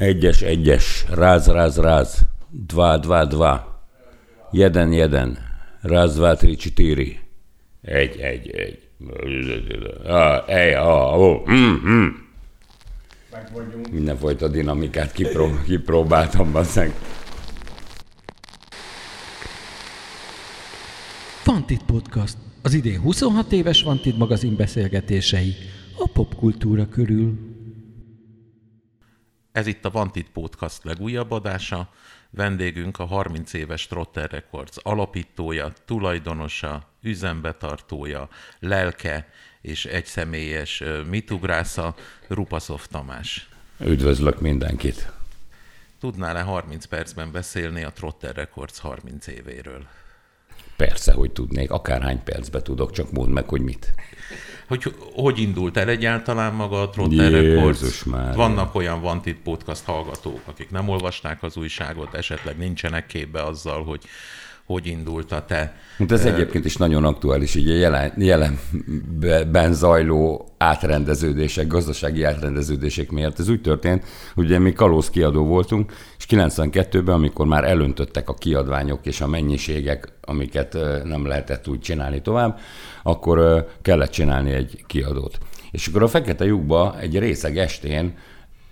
Egyes, egyes, ráz, ráz, ráz, dva, dva, dva, jeden, jeden, ráz, dva, tri, čtyři, egy, egy, egy, ah, egy, ah, ó, mm, mm. Mindenfajta dinamikát kipró, kipróbáltam, basszeg. Vantit Podcast. Az idén 26 éves Vantit magazin beszélgetései a popkultúra körül. Ez itt a Vantit Podcast legújabb adása. Vendégünk a 30 éves Trotter Records alapítója, tulajdonosa, üzembetartója, lelke és egyszemélyes mitugrásza, Rupaszov Tamás. Üdvözlök mindenkit. Tudnál-e 30 percben beszélni a Trotter Records 30 évéről? Persze, hogy tudnék, akárhány percbe tudok, csak mondd meg, hogy mit. Hogy hogy indult el egyáltalán maga a Trotter Records? Mária. Vannak olyan Vantit Podcast hallgatók, akik nem olvasták az újságot, esetleg nincsenek képbe azzal, hogy hogy indult a te Hát ez egyébként is nagyon aktuális, így a jelen, jelenben zajló átrendeződések, gazdasági átrendeződések miatt. Ez úgy történt, hogy ugye mi kalóz kiadó voltunk, és 92-ben, amikor már elöntöttek a kiadványok és a mennyiségek, amiket nem lehetett úgy csinálni tovább, akkor kellett csinálni egy kiadót. És akkor a Fekete lyukba egy részeg estén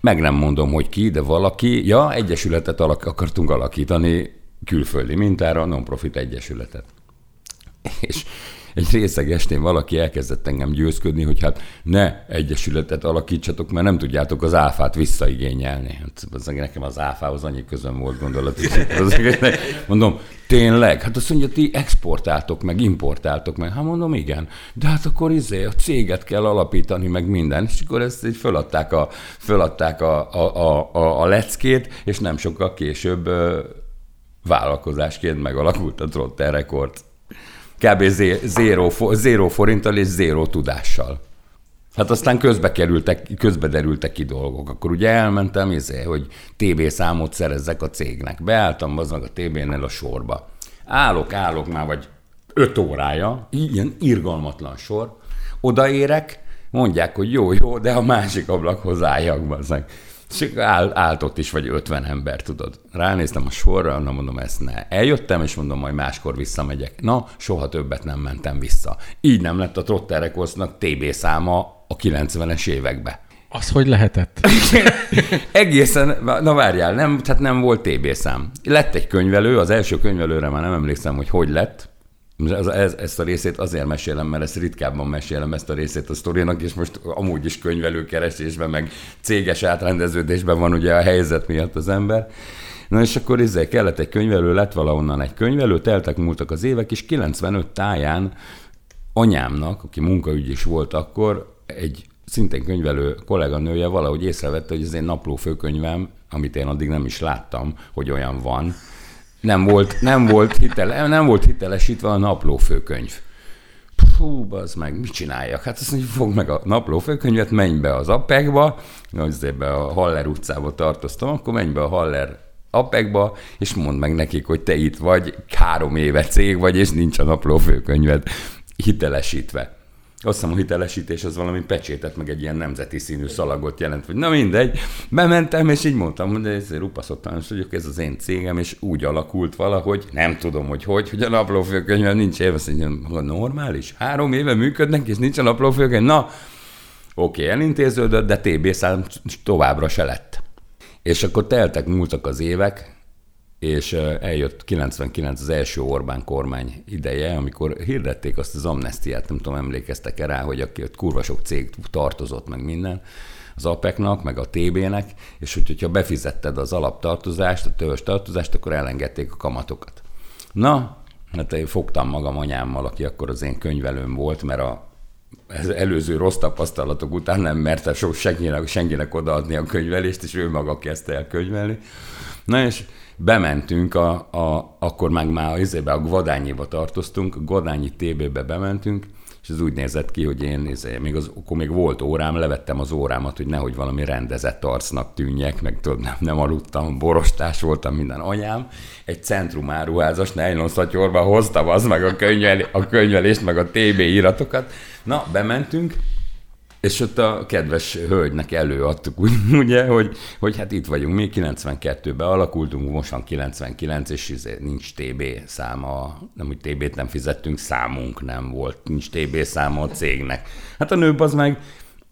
meg nem mondom, hogy ki, de valaki, ja, egyesületet alak, akartunk alakítani külföldi mintára, non-profit egyesületet. És egy részeg estén valaki elkezdett engem győzködni, hogy hát ne egyesületet alakítsatok, mert nem tudjátok az áfát visszaigényelni. Hát az, nekem az áfához annyi közöm volt gondolat. Mondom, tényleg? Hát azt mondja, ti exportáltok, meg importáltok meg. Hát mondom, igen. De hát akkor izé, a céget kell alapítani, meg minden. És akkor ezt így föladták a, föladták a, a, a, a, a leckét, és nem sokkal később vállalkozásként megalakult a Trotter Records. Kb. zé- zéro, zéro forinttal és zéro tudással. Hát aztán közbe kerültek, közbe derültek ki dolgok. Akkor ugye elmentem, izé, hogy TB számot szerezzek a cégnek. Beálltam aznak a TB-nél a sorba. Állok, állok már vagy öt órája, ilyen irgalmatlan sor. Odaérek, mondják, hogy jó, jó, de a másik ablakhoz álljak, bazzeg. És áll, állt ott is vagy 50 ember, tudod. Ránéztem a sorra, na mondom, ezt ne. Eljöttem, és mondom, majd máskor visszamegyek. Na, soha többet nem mentem vissza. Így nem lett a Trotter Recordsnak TB száma a 90-es évekbe. Az hogy lehetett? Egészen, na várjál, nem, tehát nem volt TB szám. Lett egy könyvelő, az első könyvelőre már nem emlékszem, hogy hogy lett. Ez, ez, ezt a részét azért mesélem, mert ezt ritkábban mesélem ezt a részét a sztorinak, és most amúgy is könyvelőkeresésben, meg céges átrendeződésben van ugye a helyzet miatt az ember. Na és akkor ezzel kellett egy könyvelő, lett valahonnan egy könyvelő, teltek múltak az évek, és 95 táján anyámnak, aki munkaügy is volt akkor, egy szintén könyvelő kolléganője valahogy észrevette, hogy ez egy napló főkönyvem, amit én addig nem is láttam, hogy olyan van, nem volt, nem volt, hitele, nem volt hitelesítve a napló főkönyv. Hú, az meg, mit csináljak? Hát azt mondja, fogd meg a napló főkönyvet, menj be az appekba, azért be a Haller utcába tartoztam, akkor menj be a Haller appekba, és mondd meg nekik, hogy te itt vagy, három éve cég vagy, és nincs a napló főkönyved hitelesítve. Azt hiszem, a hitelesítés az valami pecsétet, meg egy ilyen nemzeti színű szalagot jelent, hogy na mindegy, bementem, és így mondtam, hogy ez rupaszottam, és vagyok, ez az én cégem, és úgy alakult valahogy, nem tudom, hogy hogy, hogy a naplófőkönyvem nincs éve, azt mondja, normális, három éve működnek, és nincs a naplófőkönyv, na, oké, okay, elintéződött, de TB szám továbbra se lett. És akkor teltek, múltak az évek, és eljött 99 az első Orbán kormány ideje, amikor hirdették azt az amnestiát, nem tudom, emlékeztek-e rá, hogy aki ott kurva sok cég tartozott meg minden, az APEC-nak, meg a TB-nek, és hogy, hogyha befizetted az alaptartozást, a törzs tartozást, akkor elengedték a kamatokat. Na, hát én fogtam magam anyámmal, aki akkor az én könyvelőm volt, mert a az előző rossz tapasztalatok után nem merte sok senkinek, senkinek odaadni a könyvelést, és ő maga kezdte el könyvelni. Na és bementünk, a, a, akkor meg már az izébe, a Gvadányiba tartoztunk, a Gvadányi TB-be bementünk, és ez úgy nézett ki, hogy én, izé, még az, akkor még volt órám, levettem az órámat, hogy nehogy valami rendezett arcnak tűnjek, meg tudod, nem, nem aludtam, borostás voltam minden anyám. Egy centrum áruházas nejlon szatyorba hoztam az meg a, könyvel, a könyvelést, meg a TB iratokat. Na, bementünk, És ott a kedves hölgynek előadtuk, ugye, hogy, hogy hát itt vagyunk, mi 92-ben alakultunk, mostan 99, és izé nincs TB száma, nem úgy TB-t nem fizettünk, számunk nem volt, nincs TB száma a cégnek. Hát a nő az meg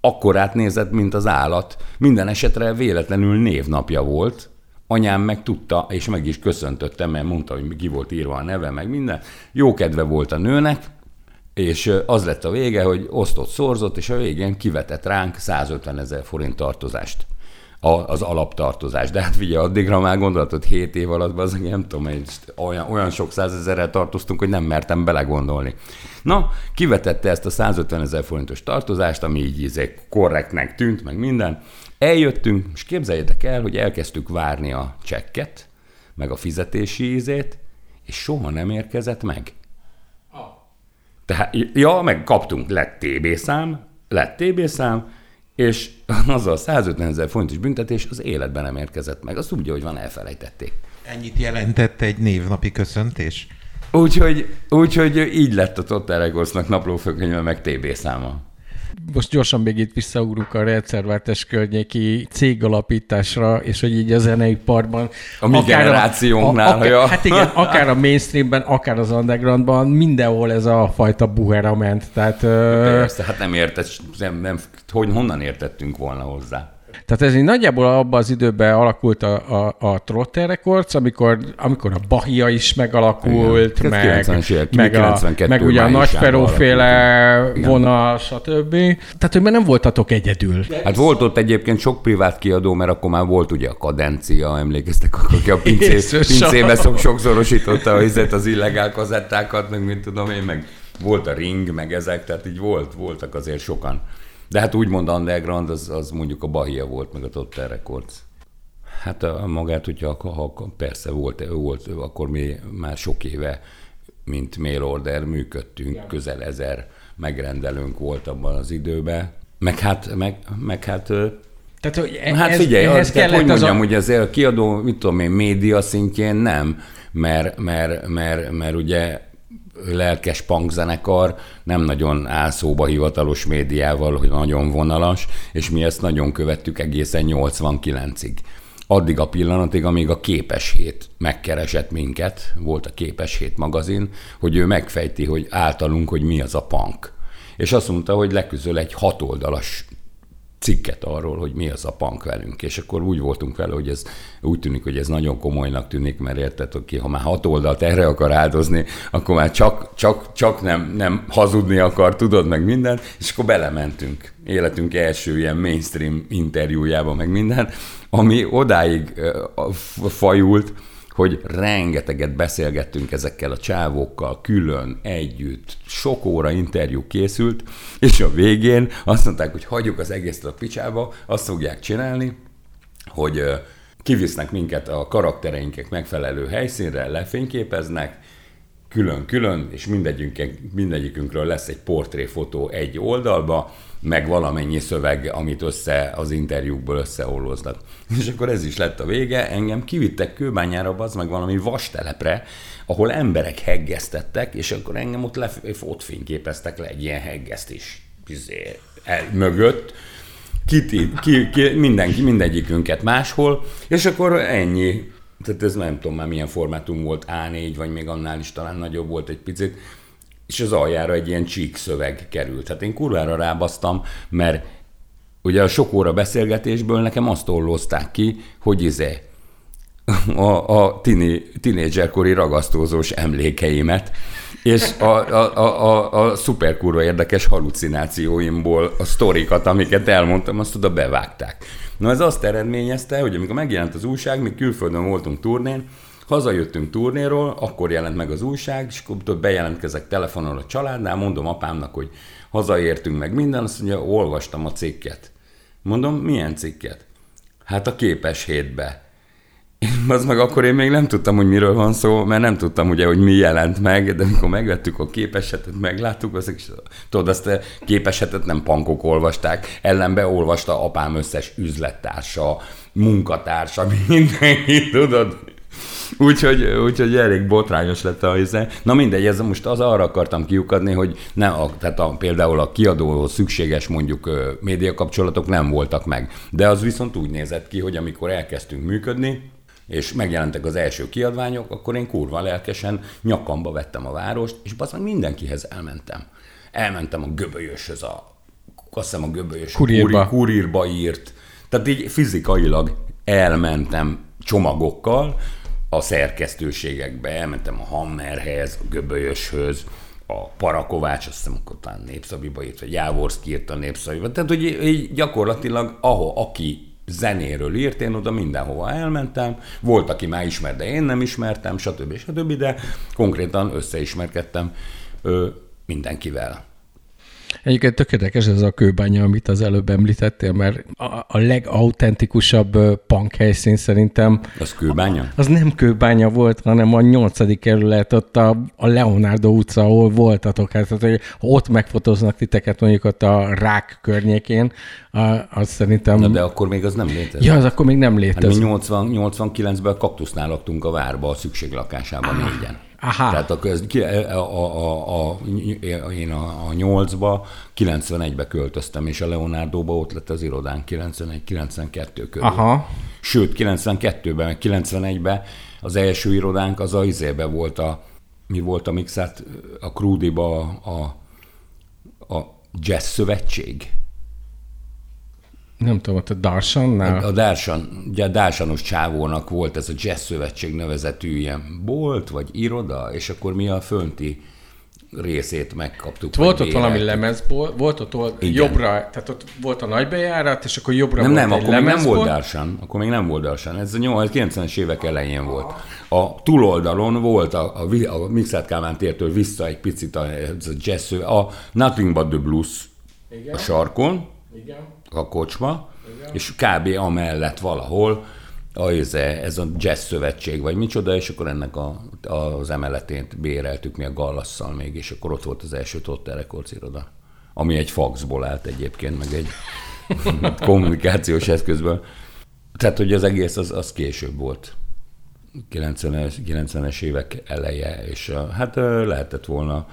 akkor átnézett, mint az állat. Minden esetre véletlenül névnapja volt, anyám meg tudta, és meg is köszöntötte, mert mondta, hogy ki volt írva a neve, meg minden. Jó kedve volt a nőnek, és az lett a vége, hogy osztott, szorzott, és a végén kivetett ránk 150 ezer forint tartozást az alaptartozás. De hát figyelj, addigra már gondolatod 7 év alatt, az nem tudom, olyan, olyan sok százezerrel tartoztunk, hogy nem mertem belegondolni. Na, kivetette ezt a 150 ezer forintos tartozást, ami így izé korrektnek tűnt, meg minden. Eljöttünk, és képzeljétek el, hogy elkezdtük várni a csekket, meg a fizetési ízét, és soha nem érkezett meg. Tehát, ja, meg kaptunk, lett TB szám, lett TB szám, és az a 150 ezer fontos büntetés az életben nem érkezett meg. Azt úgy, hogy van, elfelejtették. Ennyit jelentett egy névnapi köszöntés? Úgyhogy, úgyhogy így lett a Totter Recordsnak naplófőkönyve meg TB száma most gyorsan még itt visszaugrunk a rendszerváltás környéki cégalapításra, és hogy így a zeneiparban... A mi generációnknál, a, a, ja. Hát igen, akár a mainstreamben, akár az undergroundban, mindenhol ez a fajta buhera ment. Tehát, Persze, hát nem értett, nem, nem, hogy honnan értettünk volna hozzá. Tehát ez így nagyjából abban az időben alakult a, a, a Trotter Records, amikor, amikor a Bahia is megalakult, Igen. meg, meg, a, meg ugye a Nagyferóféle vonal, stb. Tehát, hogy már nem voltatok egyedül. Hát volt ott egyébként sok privát kiadó, mert akkor már volt ugye a kadencia, emlékeztek, aki a pincé, pincébe sok, sokszorosította az, az illegál kazettákat, meg mint tudom én, meg volt a ring, meg ezek, tehát így volt, voltak azért sokan. De hát úgymond underground, az, az mondjuk a Bahia volt, meg a Totter Records. Hát a, magát, hogyha ha, persze volt, volt, akkor mi már sok éve, mint mail order működtünk, ja. közel ezer megrendelőnk volt abban az időben. Meg hát, meg, meg hát tehát, hogy e- hát ez, figyelj, ehhez tehát, hogy mondjam, a... hogy azért a kiadó, mit tudom én, média szintjén nem, mert, mert, mert, mert ugye lelkes punkzenekar nem nagyon áll szóba hivatalos médiával, hogy nagyon vonalas, és mi ezt nagyon követtük egészen 89-ig. Addig a pillanatig, amíg a Képes Hét megkeresett minket, volt a Képes Hét magazin, hogy ő megfejti, hogy általunk, hogy mi az a punk. És azt mondta, hogy leküzöl egy hatoldalas cikket arról, hogy mi az a punk velünk, és akkor úgy voltunk vele, hogy ez úgy tűnik, hogy ez nagyon komolynak tűnik, mert érted, hogy ha már hat oldalt erre akar áldozni, akkor már csak, csak, csak nem, nem hazudni akar, tudod, meg minden, és akkor belementünk életünk első ilyen mainstream interjújába, meg minden, ami odáig fajult, hogy rengeteget beszélgettünk ezekkel a csávókkal, külön, együtt, sok óra interjú készült, és a végén azt mondták, hogy hagyjuk az egészet a picsába, azt fogják csinálni, hogy kivisznek minket a karaktereinknek megfelelő helyszínre, lefényképeznek, külön-külön, és mindegyikünkről lesz egy portréfotó egy oldalba, meg valamennyi szöveg, amit össze az interjúkból összeolloznak. És akkor ez is lett a vége, engem kivittek kőbányára, az meg valami vastelepre, ahol emberek heggeztettek, és akkor engem ott, le, ott fényképeztek le egy ilyen heggesztés izé, el, mögött, ki, ki, ki, mindenki, mindegyikünket máshol, és akkor ennyi. Tehát ez nem tudom már milyen formátum volt, A4, vagy még annál is talán nagyobb volt egy picit, és az aljára egy ilyen csík szöveg került. Hát én kurvára rábasztam, mert ugye a sok óra beszélgetésből nekem azt ollozták ki, hogy izé, a, a tini, tinédzserkori ragasztózós emlékeimet, és a, a, a, a, a szuperkurva érdekes halucinációimból a sztorikat, amiket elmondtam, azt oda bevágták. Na ez azt eredményezte, hogy amikor megjelent az újság, mi külföldön voltunk turnén, Hazajöttünk turnéról, akkor jelent meg az újság, és akkor bejelentkezek telefonon a családnál, mondom apámnak, hogy hazaértünk meg minden, azt mondja, olvastam a cikket. Mondom, milyen cikket? Hát a képes hétbe. Az meg akkor én még nem tudtam, hogy miről van szó, mert nem tudtam ugye, hogy mi jelent meg, de amikor megvettük a képesetet, megláttuk, az, és tudod, azt a képesetet nem pankok olvasták, ellenbe olvasta apám összes üzlettársa, munkatársa, mindenki, tudod? úgyhogy, úgyhogy elég botrányos lett a hisze. Na mindegy, ez most az arra akartam kiukadni, hogy ne, a, tehát a, például a kiadóhoz szükséges mondjuk médiakapcsolatok nem voltak meg. De az viszont úgy nézett ki, hogy amikor elkezdtünk működni, és megjelentek az első kiadványok, akkor én kurva lelkesen nyakamba vettem a várost, és bazdmeg mindenkihez elmentem. Elmentem a göbölyöshöz, a, azt hiszem a göbölyös kurírba. kurírba írt. Tehát így fizikailag elmentem csomagokkal a szerkesztőségekbe, elmentem a Hammerhez, a Göbölyöshöz, a Parakovács, azt hiszem, akkor talán Népszabiba írt, vagy Jávorszki írt a Népszabiba. Tehát, hogy így gyakorlatilag, ahol aki zenéről írt, én oda mindenhova elmentem, volt, aki már ismert, de én nem ismertem, stb. stb., de konkrétan összeismerkedtem ö, mindenkivel. Egyébként tökéletes ez a kőbánya, amit az előbb említettél, mert a, a legautentikusabb punk helyszín szerintem... Az kőbánya? Az nem kőbánya volt, hanem a nyolcadik kerület, ott a, a Leonardo utca, ahol voltatok. Hát, hogy ott megfotóznak titeket mondjuk ott a Rák környékén, az szerintem... Na de akkor még az nem létezik. Ja, az akkor még nem létezik. Hát mi 80, 89-ben kaktusznál laktunk a várba, a szükséglakásában ah. négyen. Aha. Tehát akkor ez, a, a, a, a, én a, a 8-ba, 91-be költöztem, és a Leonardo-ba ott lett az irodán 91-92 körül. Aha. Sőt, 92-ben, 91-ben az első irodánk az a izébe volt a, mi volt a mixát, a Krúdiba a, a Jazz Szövetség nem tudom, a Darsannál? A, Darsan, ugye a Darsanos csávónak volt ez a Jazz Szövetség nevezetű ilyen bolt, vagy iroda, és akkor mi a fönti részét megkaptuk. Volt ott valami lemezbolt, volt ott, ott jobbra, tehát ott volt a nagybejárat, és akkor jobbra nem, volt Nem, akkor még nem volt Darsan, akkor még nem volt Darsan, ez a 90-es évek elején volt. A túloldalon volt a, a, a Mixát Kálmán tértől vissza egy picit a, a jazz, a Nothing But The Blues Igen. a sarkon, Igen a kocsma, Igen. és kb. amellett valahol ez, ez a jazz szövetség, vagy micsoda, és akkor ennek a, az emeletén béreltük mi a Gallasszal még, és akkor ott volt az első Totter Records iroda, ami egy faxból állt egyébként, meg egy kommunikációs eszközből. Tehát, hogy az egész az, az később volt. 90-es, 90-es évek eleje, és hát lehetett volna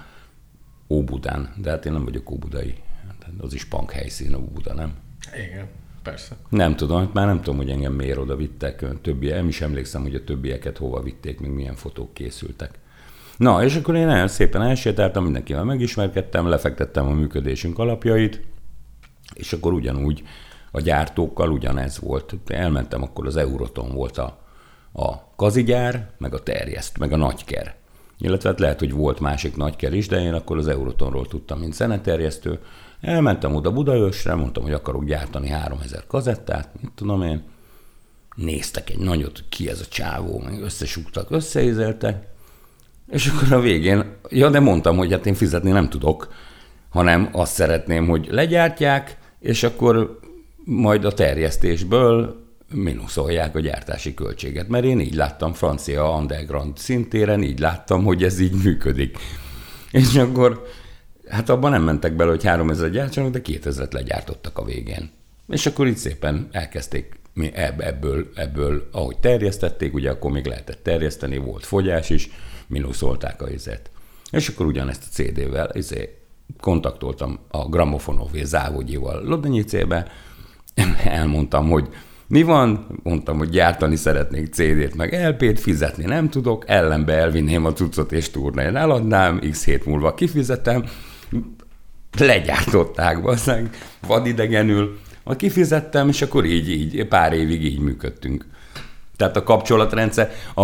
Óbudán, de hát én nem vagyok óbudai. Hát az is punk helyszín Óbuda, nem? Igen, persze. Nem tudom, hát már nem tudom, hogy engem miért oda vittek. Többi, nem is emlékszem, hogy a többieket hova vitték, még milyen fotók készültek. Na, és akkor én nagyon szépen elsétáltam, mindenkivel megismerkedtem, lefektettem a működésünk alapjait, és akkor ugyanúgy a gyártókkal ugyanez volt. Elmentem, akkor az Euroton volt a, a kazigyár, meg a terjeszt, meg a nagyker. Illetve hát lehet, hogy volt másik nagyker is, de én akkor az Eurotonról tudtam, mint zeneterjesztő, Elmentem oda Budaörsre, mondtam, hogy akarok gyártani 3000 kazettát, mit tudom én. Néztek egy nagyot, ki ez a csávó, meg összesúgtak, összeézeltek. És akkor a végén, ja, de mondtam, hogy hát én fizetni nem tudok, hanem azt szeretném, hogy legyártják, és akkor majd a terjesztésből minuszolják a gyártási költséget. Mert én így láttam francia underground szintéren, így láttam, hogy ez így működik. És akkor Hát abban nem mentek bele, hogy 3000 gyártsanak, de 2000-et legyártottak a végén. És akkor itt szépen elkezdték ebből, ebből, ahogy terjesztették, ugye akkor még lehetett terjeszteni, volt fogyás is, minuszolták a izet. És akkor ugyanezt a CD-vel izé, kontaktoltam a Gramofonové Závodjival Lodanyicébe, elmondtam, hogy mi van? Mondtam, hogy gyártani szeretnék CD-t, meg LP-t, fizetni nem tudok, ellenbe elvinném a cuccot és turnén eladnám, x hét múlva kifizetem, legyártották, basszánk, vadidegenül, a kifizettem, és akkor így, így, pár évig így működtünk. Tehát a kapcsolatrendszer, a,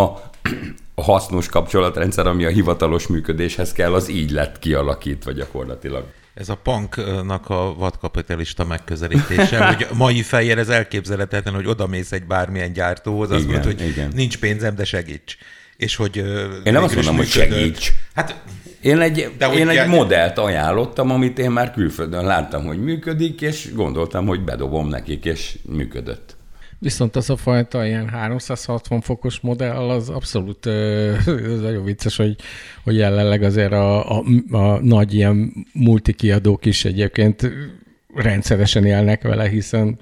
a hasznos kapcsolatrendszer, ami a hivatalos működéshez kell, az így lett kialakítva gyakorlatilag. Ez a punknak a vadkapitalista megközelítése, hogy mai fejjel ez elképzelhetetlen, hogy odamész egy bármilyen gyártóhoz, azt mondod, hogy igen. nincs pénzem, de segíts. És hogy Én nem azt mondom, hogy segíts. Hát én egy, De én egy modellt ajánlottam, amit én már külföldön láttam, hogy működik, és gondoltam, hogy bedobom nekik, és működött. Viszont az a fajta ilyen 360 fokos modell, az abszolút ez nagyon vicces, hogy, hogy jelenleg azért a, a, a nagy ilyen multikiadók is egyébként rendszeresen élnek vele, hiszen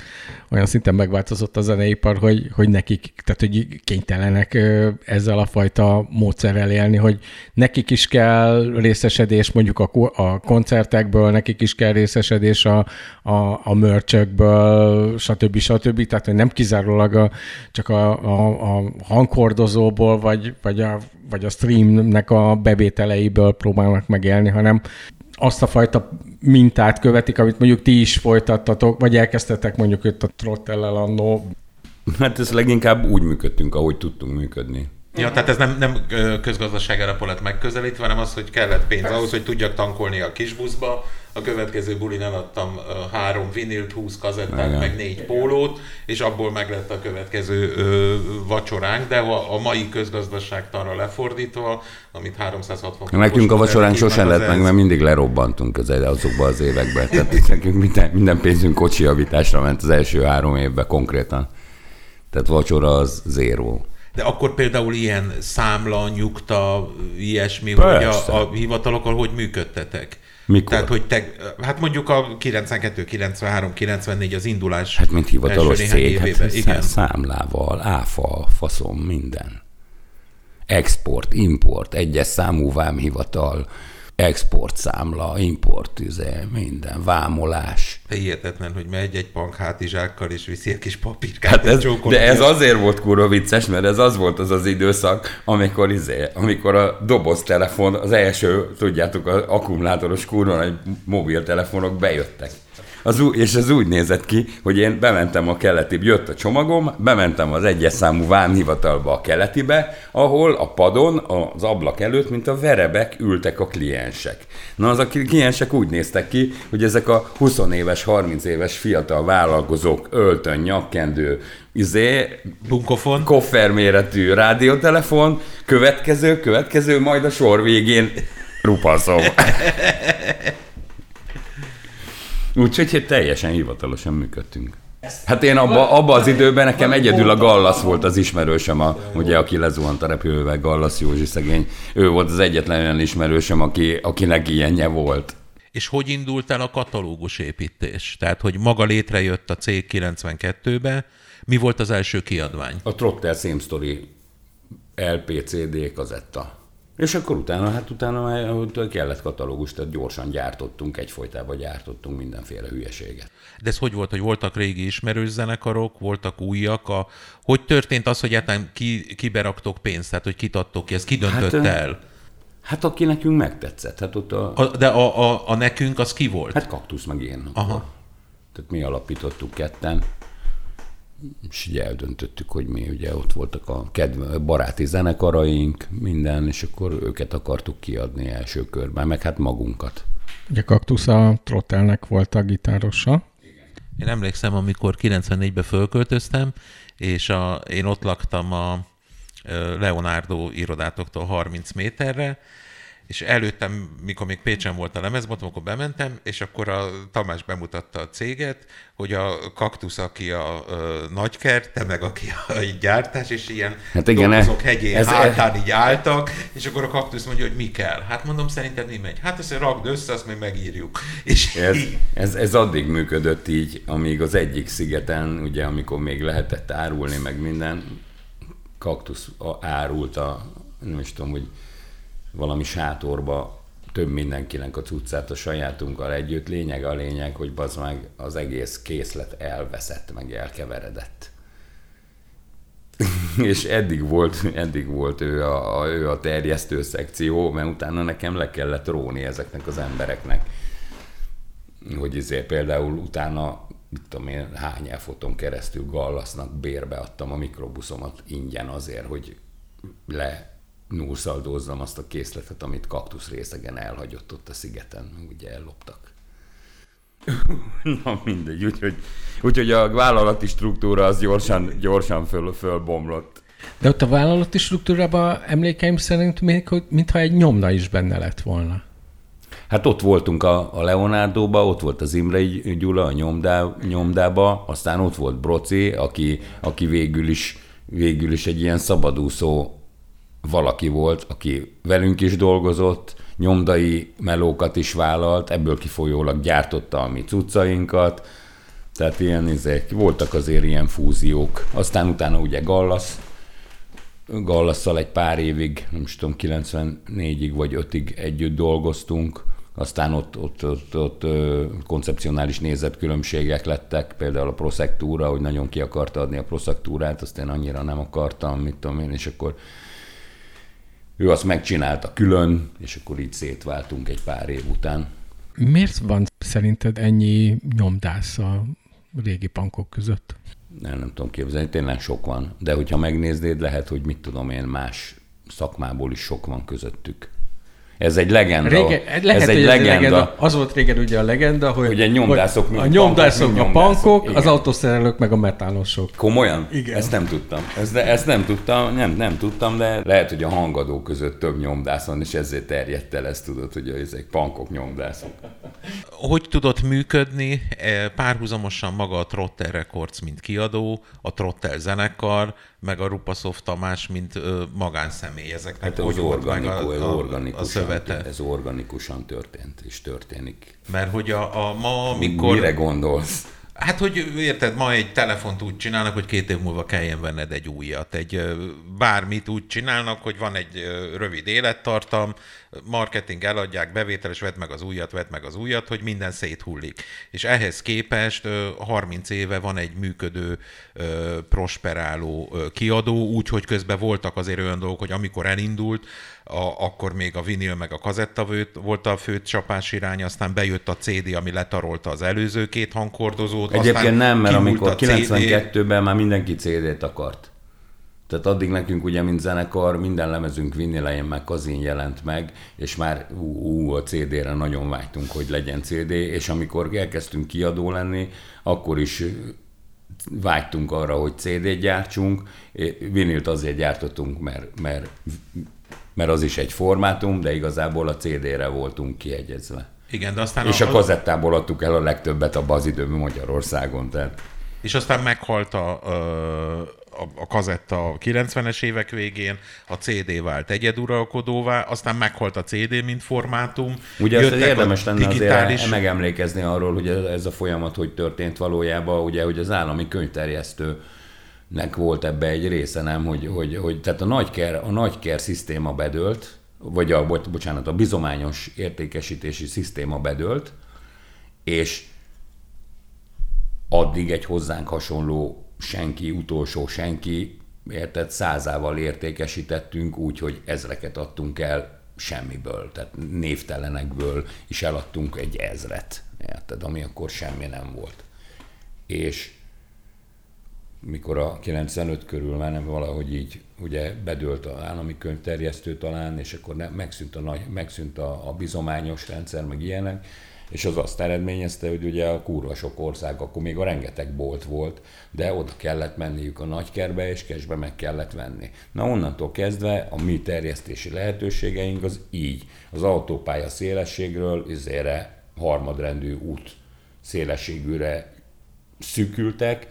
olyan szinten megváltozott a zeneipar, hogy, hogy nekik, tehát hogy kénytelenek ezzel a fajta módszerrel élni, hogy nekik is kell részesedés mondjuk a, a koncertekből, nekik is kell részesedés a, a, a mörcsökből, stb. stb. Tehát, hogy nem kizárólag a, csak a, a, a hangkordozóból, vagy, vagy, a, vagy a streamnek a bevételeiből próbálnak megélni, hanem azt a fajta mintát követik, amit mondjuk ti is folytattatok, vagy elkezdtetek mondjuk itt a trottellel annó. Hát ez leginkább úgy működtünk, ahogy tudtunk működni. Ja, tehát ez nem, nem közgazdaság alapon lett megközelítve, hanem az, hogy kellett pénz Persze. ahhoz, hogy tudjak tankolni a kis buszba, a következő bulin eladtam három vinilt, 20 kazettát, Igen. meg négy pólót, és abból meg lett a következő ö, vacsoránk, de a, a mai közgazdaságtanra lefordítva, amit 360 Nekünk a vacsoránk sosem lett meg, mert mindig lerobbantunk az azokban az években. Tehát nekünk minden, minden pénzünk kocsi javításra ment az első három évben konkrétan. Tehát vacsora az zéró. De akkor például ilyen számla, nyugta, ilyesmi, Persze. hogy a, a hivatalokkal hogy működtetek? Mikor? Tehát, hogy te, hát mondjuk a 92, 93, 94 az indulás. Hát, mint hivatalos cég, hát Igen. számlával, áfa, faszom, minden. Export, import, egyes számú vámhivatal, exportszámla, import, üze, minden, vámolás. Hihetetlen, hogy megy egy bank hátizsákkal, és viszi egy kis papírkát. Hát ez, de ez azért volt kurva vicces, mert ez az volt az az időszak, amikor, izé, amikor a doboztelefon, az első, tudjátok, az akkumulátoros kurva nagy mobiltelefonok bejöttek. Az, és ez úgy nézett ki, hogy én bementem a keleti, jött a csomagom, bementem az egyes számú vámhivatalba a keletibe, ahol a padon, az ablak előtt, mint a verebek ültek a kliensek. Na, az a kliensek úgy néztek ki, hogy ezek a 20 éves, 30 éves fiatal vállalkozók öltön, nyakkendő, izé, Bunkofon. kofferméretű rádiótelefon, következő, következő, majd a sor végén rupaszom. Úgyhogy teljesen hivatalosan működtünk. Hát én abba, abba az időben nekem egyedül a Gallas volt az ismerősöm, a, ugye, aki lezuhant a repülővel, Gallas Józsi szegény. Ő volt az egyetlen olyan ismerősöm, aki, akinek ilyenje volt. És hogy indult el a katalógus építés? Tehát, hogy maga létrejött a cég 92-be, mi volt az első kiadvány? A Trotter Same Story LPCD kazetta. És akkor utána, hát utána már kellett katalógus, tehát gyorsan gyártottunk, egyfolytában gyártottunk mindenféle hülyeséget. De ez hogy volt, hogy voltak régi ismerős zenekarok, voltak újak? A... Hogy történt az, hogy egyáltalán ki, kiberaktok pénzt, tehát hogy kitadtok ki, ez ki döntött hát, el? Hát aki nekünk megtetszett. Hát ott a... a de a, a, a nekünk az ki volt? Hát kaktusz meg én. Aha. Tehát mi alapítottuk ketten és ugye eldöntöttük, hogy mi ugye ott voltak a kedve, baráti zenekaraink, minden, és akkor őket akartuk kiadni első körben, meg hát magunkat. Ugye Kaktusz a Trottelnek volt a gitárosa. Én emlékszem, amikor 94-ben fölköltöztem, és a, én ott laktam a Leonardo irodátoktól 30 méterre, és előttem, mikor még Pécsen volt a lemezbotom, akkor bementem, és akkor a Tamás bemutatta a céget, hogy a kaktusz, aki a, a nagykert, te meg aki a gyártás, és ilyen hát igen, dolgozók hegyén ez, hátán így álltak, és akkor a kaktusz mondja, hogy mi kell. Hát mondom, szerinted mi megy? Hát ezt rakd össze, azt még megírjuk. És ez, ez, ez addig működött így, amíg az egyik szigeten, ugye amikor még lehetett árulni, meg minden, kaktusz árult a, nem is tudom, hogy valami sátorba több mindenkinek a cuccát a sajátunkkal együtt. Lényeg a lényeg, hogy az meg az egész készlet elveszett, meg elkeveredett. és eddig volt, eddig volt ő a, a, ő a terjesztő szekció, mert utána nekem le kellett róni ezeknek az embereknek. Hogy ezért például utána, mit tudom én, hány elfoton keresztül Gallasznak bérbe adtam a mikrobuszomat ingyen azért, hogy le núrszaldózzam azt a készletet, amit kaktusz részegen elhagyott ott a szigeten, ugye elloptak. Na mindegy, úgyhogy, úgyhogy a vállalati struktúra az gyorsan, gyorsan föl, fölbomlott. De ott a vállalati struktúrában emlékeim szerint még, mintha egy nyomda is benne lett volna. Hát ott voltunk a, a Leonardo-ba, ott volt az Imre Gyula a nyomdá, nyomdába, aztán ott volt Broci, aki, aki végül is végül is egy ilyen szabadúszó valaki volt, aki velünk is dolgozott, nyomdai melókat is vállalt, ebből kifolyólag gyártotta a mi cuccainkat, tehát ilyen izék, voltak azért ilyen fúziók. Aztán utána ugye Gallas, Gallasszal egy pár évig, nem is tudom, 94-ig vagy 5-ig együtt dolgoztunk, aztán ott, ott, ott, ott koncepcionális nézetkülönbségek lettek, például a proszektúra, hogy nagyon ki akarta adni a proszektúrát, azt én annyira nem akartam, mit tudom én, és akkor ő azt megcsinálta külön, és akkor így szétváltunk egy pár év után. Miért van szerinted ennyi nyomdász a régi pankok között? Nem, nem tudom képzelni, tényleg sok van. De hogyha megnéznéd, lehet, hogy mit tudom én, más szakmából is sok van közöttük. Ez egy legenda. Rége, lehet, ez egy legenda. legenda. Az volt régen ugye a legenda, hogy, ugye nyomdászok, hogy a nyomdászok, pankok, a pankok, az autószerelők meg a metánosok. Komolyan? Igen. Ezt nem tudtam. Ezt, ezt nem tudtam, nem, nem tudtam, de lehet, hogy a hangadó között több nyomdász van, és ezért terjedt el ezt tudod, hogy ezek pankok nyomdászok. Hogy tudott működni e, párhuzamosan maga a Trotter Records, mint kiadó, a Trotter zenekar, meg a Rupasoft Tamás, mint ö, magánszemély. Ezeknek hát volt meg a, a, a szövete? Ez organikusan történt, és történik. Mert hogy a, a ma, amikor... Mire gondolsz? Hát, hogy érted, ma egy telefont úgy csinálnak, hogy két év múlva kelljen venned egy újat. Egy bármit úgy csinálnak, hogy van egy rövid élettartam, marketing eladják, bevételes, vedd meg az újat, vedd meg az újat, hogy minden széthullik. És ehhez képest 30 éve van egy működő, prosperáló kiadó, úgyhogy közben voltak azért olyan dolgok, hogy amikor elindult, a, akkor még a vinil meg a kazetta volt a fő csapás irány, aztán bejött a CD, ami letarolta az előző két hangkordozót. Egyébként nem, mert amikor 92-ben már mindenki CD-t akart. Tehát addig nekünk ugye, mint zenekar, minden lemezünk vinilején meg kazin jelent meg, és már ú, ú, a CD-re nagyon vágytunk, hogy legyen CD, és amikor elkezdtünk kiadó lenni, akkor is vágytunk arra, hogy CD-t gyártsunk, vinilt azért gyártottunk, mert, mert, mert az is egy formátum, de igazából a CD-re voltunk kiegyezve. Igen, de aztán és a, a kazettából adtuk el a legtöbbet a az időben Magyarországon. Tehát. És aztán meghalt a, a, kazetta a 90-es évek végén, a CD vált egyeduralkodóvá, aztán meghalt a CD, mint formátum. Ugye ez érdemes lenne digitális... azért megemlékezni arról, hogy ez a folyamat hogy történt valójában, ugye, hogy az állami könyvterjesztő nek volt ebbe egy része, nem, hogy, hogy, hogy tehát a nagyker, a nagyker szisztéma bedőlt, vagy a, bocsánat, a bizományos értékesítési szisztéma bedőlt, és addig egy hozzánk hasonló senki, utolsó senki, érted, százával értékesítettünk úgy, hogy ezreket adtunk el semmiből, tehát névtelenekből is eladtunk egy ezret, érted, ami akkor semmi nem volt. És mikor a 95 körül már nem valahogy így ugye bedőlt az állami könyvterjesztő talán, és akkor megszűnt, a, nagy, megszűnt a, a bizományos rendszer, meg ilyenek, és az azt eredményezte, hogy ugye a kurva sok ország, akkor még a rengeteg bolt volt, de oda kellett menniük a nagykerbe, és kesbe meg kellett venni. Na onnantól kezdve a mi terjesztési lehetőségeink az így. Az autópálya szélességről izére harmadrendű út szélességűre szűkültek,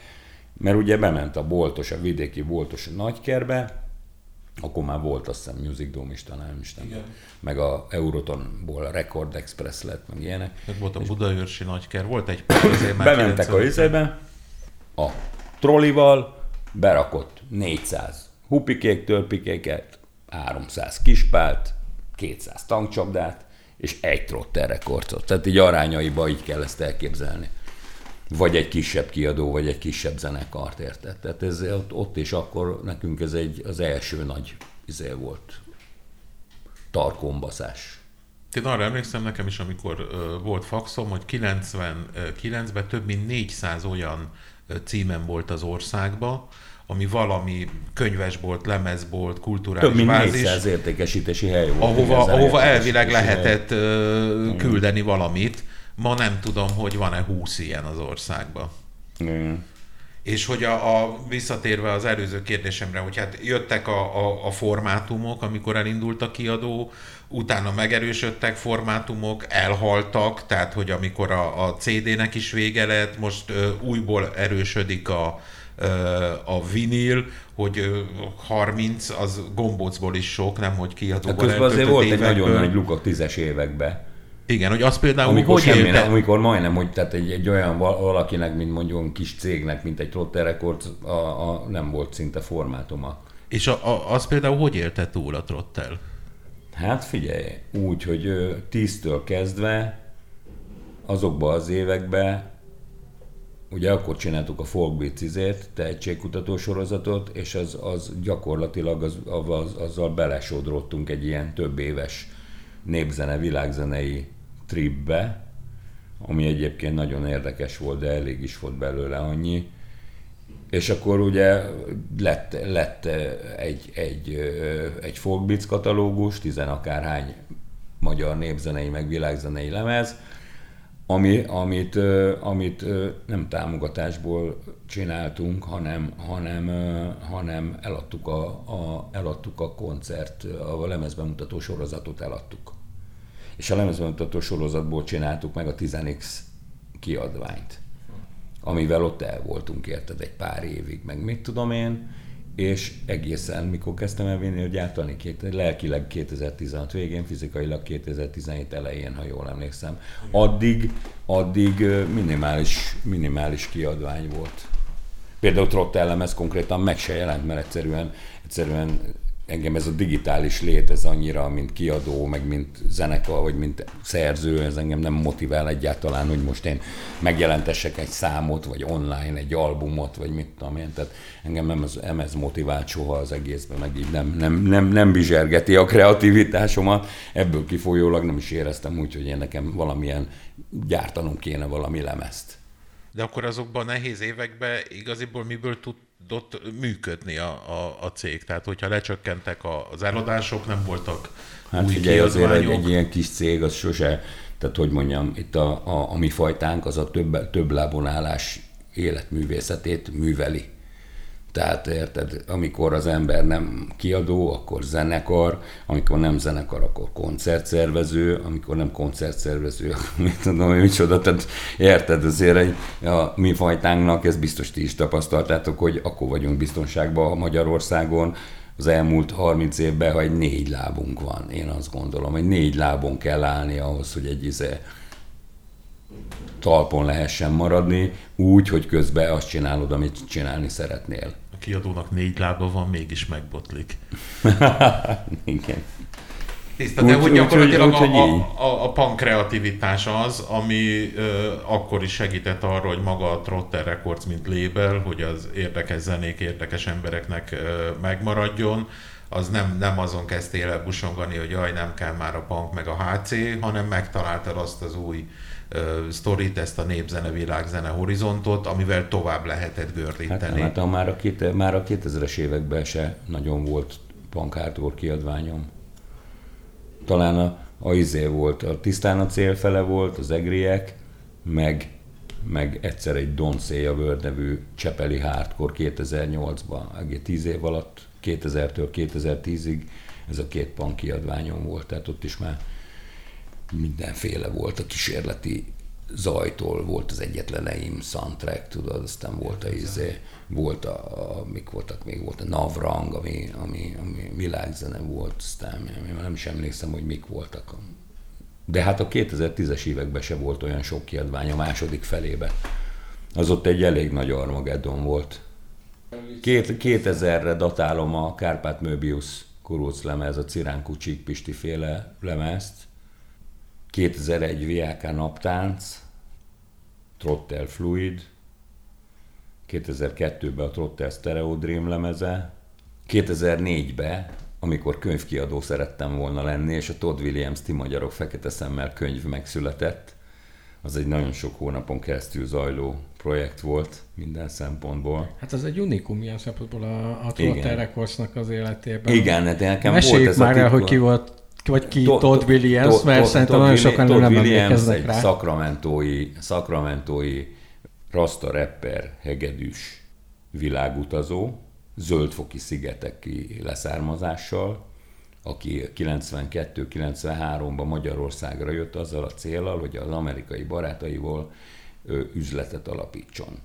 mert ugye bement a boltos, a vidéki boltos a nagykerbe, akkor már volt azt hiszem Music Dome is talán, nem is nem. Igen. Meg a Eurotonból a Record Express lett, meg ilyenek. Meg volt a Budaörsi nagyker, volt egy Bementek a izébe, a trollival, berakott 400 hupikék, törpikéket, 300 kispált, 200 tankcsapdát, és egy trotter rekordot. Tehát így arányaiba így kell ezt elképzelni vagy egy kisebb kiadó, vagy egy kisebb zenekart, érted? Tehát ez ott, ott és akkor nekünk ez egy, az első nagy izé volt tarkombaszás. Én arra emlékszem nekem is, amikor uh, volt faxom, hogy 99-ben több mint 400 olyan címem volt az országba, ami valami könyvesbolt, lemezbolt, kulturális Több mint bázis, 400 értékesítési hely volt. Ahova, ahova elvileg lehetett hely. küldeni valamit, Ma nem tudom, hogy van-e 20 ilyen az országban. Mm. És hogy a, a, visszatérve az előző kérdésemre, hogy hát jöttek a, a, a formátumok, amikor elindult a kiadó, utána megerősödtek formátumok, elhaltak, tehát hogy amikor a, a CD-nek is vége lett, most ö, újból erősödik a, a vinil, hogy 30 az gombócból is sok, nem hogy kiadóban hát Közben azért volt egy nagyon nagy luk a tízes években. Igen, hogy az például amikor semmi, élte? Amikor majdnem, hogy tehát egy, egy olyan valakinek, mint mondjuk kis cégnek, mint egy Trotter Records, a, a, nem volt szinte formátuma. És a, a, az például hogy élte túl a Trottel? Hát figyelj, úgy, hogy tíztől kezdve azokban az években ugye akkor csináltuk a Folkbeats izét, tehetségkutató sorozatot, és az, az gyakorlatilag az, az, azzal belesodródtunk egy ilyen több éves népzene, világzenei tripbe, ami egyébként nagyon érdekes volt, de elég is volt belőle annyi. És akkor ugye lett, lett egy, egy, egy Folkbeats katalógus, tizenakárhány magyar népzenei, meg világzenei lemez, ami, amit, amit nem támogatásból csináltunk, hanem, hanem, hanem eladtuk, a, a, eladtuk a koncert, a lemezbemutató sorozatot eladtuk. És a lemezbemutató sorozatból csináltuk meg a 10X kiadványt, amivel ott el voltunk, érted, egy pár évig, meg mit tudom én, és egészen, mikor kezdtem el vinni, gyártani, két, lelkileg 2016 végén, fizikailag 2017 elején, ha jól emlékszem. Addig, addig minimális, minimális kiadvány volt. Például Trottel ez konkrétan meg se jelent, mert egyszerűen, egyszerűen engem ez a digitális lét, ez annyira, mint kiadó, meg mint zenekar, vagy mint szerző, ez engem nem motivál egyáltalán, hogy most én megjelentessek egy számot, vagy online egy albumot, vagy mit tudom én. Tehát engem nem ez, nem ez motivált soha az egészben, meg így nem, nem, nem, nem bizsergeti a kreativitásomat. Ebből kifolyólag nem is éreztem úgy, hogy én nekem valamilyen gyártanom kéne valami lemezt. De akkor azokban a nehéz években igaziból miből tud tudott működni a, a, a cég. Tehát, hogyha lecsökkentek az eladások, nem voltak Hát új figyelj, azért egy, egy ilyen kis cég, az sose, tehát hogy mondjam, itt a, a, a mi fajtánk az a több, több lábon állás életművészetét műveli. Tehát érted, amikor az ember nem kiadó, akkor zenekar, amikor nem zenekar, akkor koncertszervező, amikor nem koncertszervező, akkor mit tudom, hogy micsoda. Tehát érted, azért egy, a mi fajtánknak, ez biztos ti is tapasztaltátok, hogy akkor vagyunk biztonságban Magyarországon, az elmúlt 30 évben, ha egy négy lábunk van, én azt gondolom, hogy négy lábon kell állni ahhoz, hogy egy izé, talpon lehessen maradni, úgy, hogy közben azt csinálod, amit csinálni szeretnél kiadónak négy lába van, mégis megbotlik. Igen. Tiszta, de úgy, hogy gyakorlatilag úgy, a, a, a, a pankreativitás az, ami ö, akkor is segített arra, hogy maga a Trotter Records, mint label, hogy az érdekes zenék, érdekes embereknek ö, megmaradjon, az nem, nem azon kezdtél el busongani, hogy jaj, nem kell már a punk meg a HC, hanem megtaláltad azt az új sztorit, ezt a népzene, világzene horizontot, amivel tovább lehetett gördíteni. Hát, hát már, a két, már a 2000-es években se nagyon volt pankátor kiadványom. Talán a, a izé volt, a tisztán a célfele volt, az egriek, meg, meg egyszer egy Don Széja World nevű Csepeli Hardcore 2008-ban, egész 10 év alatt, 2000-től 2010-ig ez a két punk kiadványom volt, tehát ott is már mindenféle volt a kísérleti zajtól volt az egyetleneim soundtrack, tudod, aztán volt a izé, volt a, a, mik voltak még, volt a Navrang, ami, ami, ami világzene volt, aztán nem is emlékszem, hogy mik voltak. De hát a 2010-es években se volt olyan sok kiadvány a második felébe. Az ott egy elég nagy Armageddon volt. Két, 2000-re datálom a Kárpát Möbius kuróc lemez, a Ciránkú Csíkpisti féle lemezt, 2001 VLK naptánc, Trottel Fluid, 2002-ben a Trottel Stereo Dream lemeze, 2004-ben, amikor könyvkiadó szerettem volna lenni, és a Todd Williams Ti Magyarok Fekete Szemmel könyv megszületett, az egy nagyon sok hónapon keresztül zajló projekt volt minden szempontból. Hát az egy unikum ilyen szempontból a, a Trotter Recordsnak az életében. Igen, de nekem Meséljük volt ez már a el, hogy ki volt vagy ki to, Todd Williams, to, mert to, szerintem nagyon sokan Todd nem Williams emlékeznek rá. Szakramentói, szakramentói rasta rapper, hegedűs világutazó, zöldfoki szigeteki leszármazással, aki 92-93-ban Magyarországra jött azzal a célral, hogy az amerikai barátaival üzletet alapítson.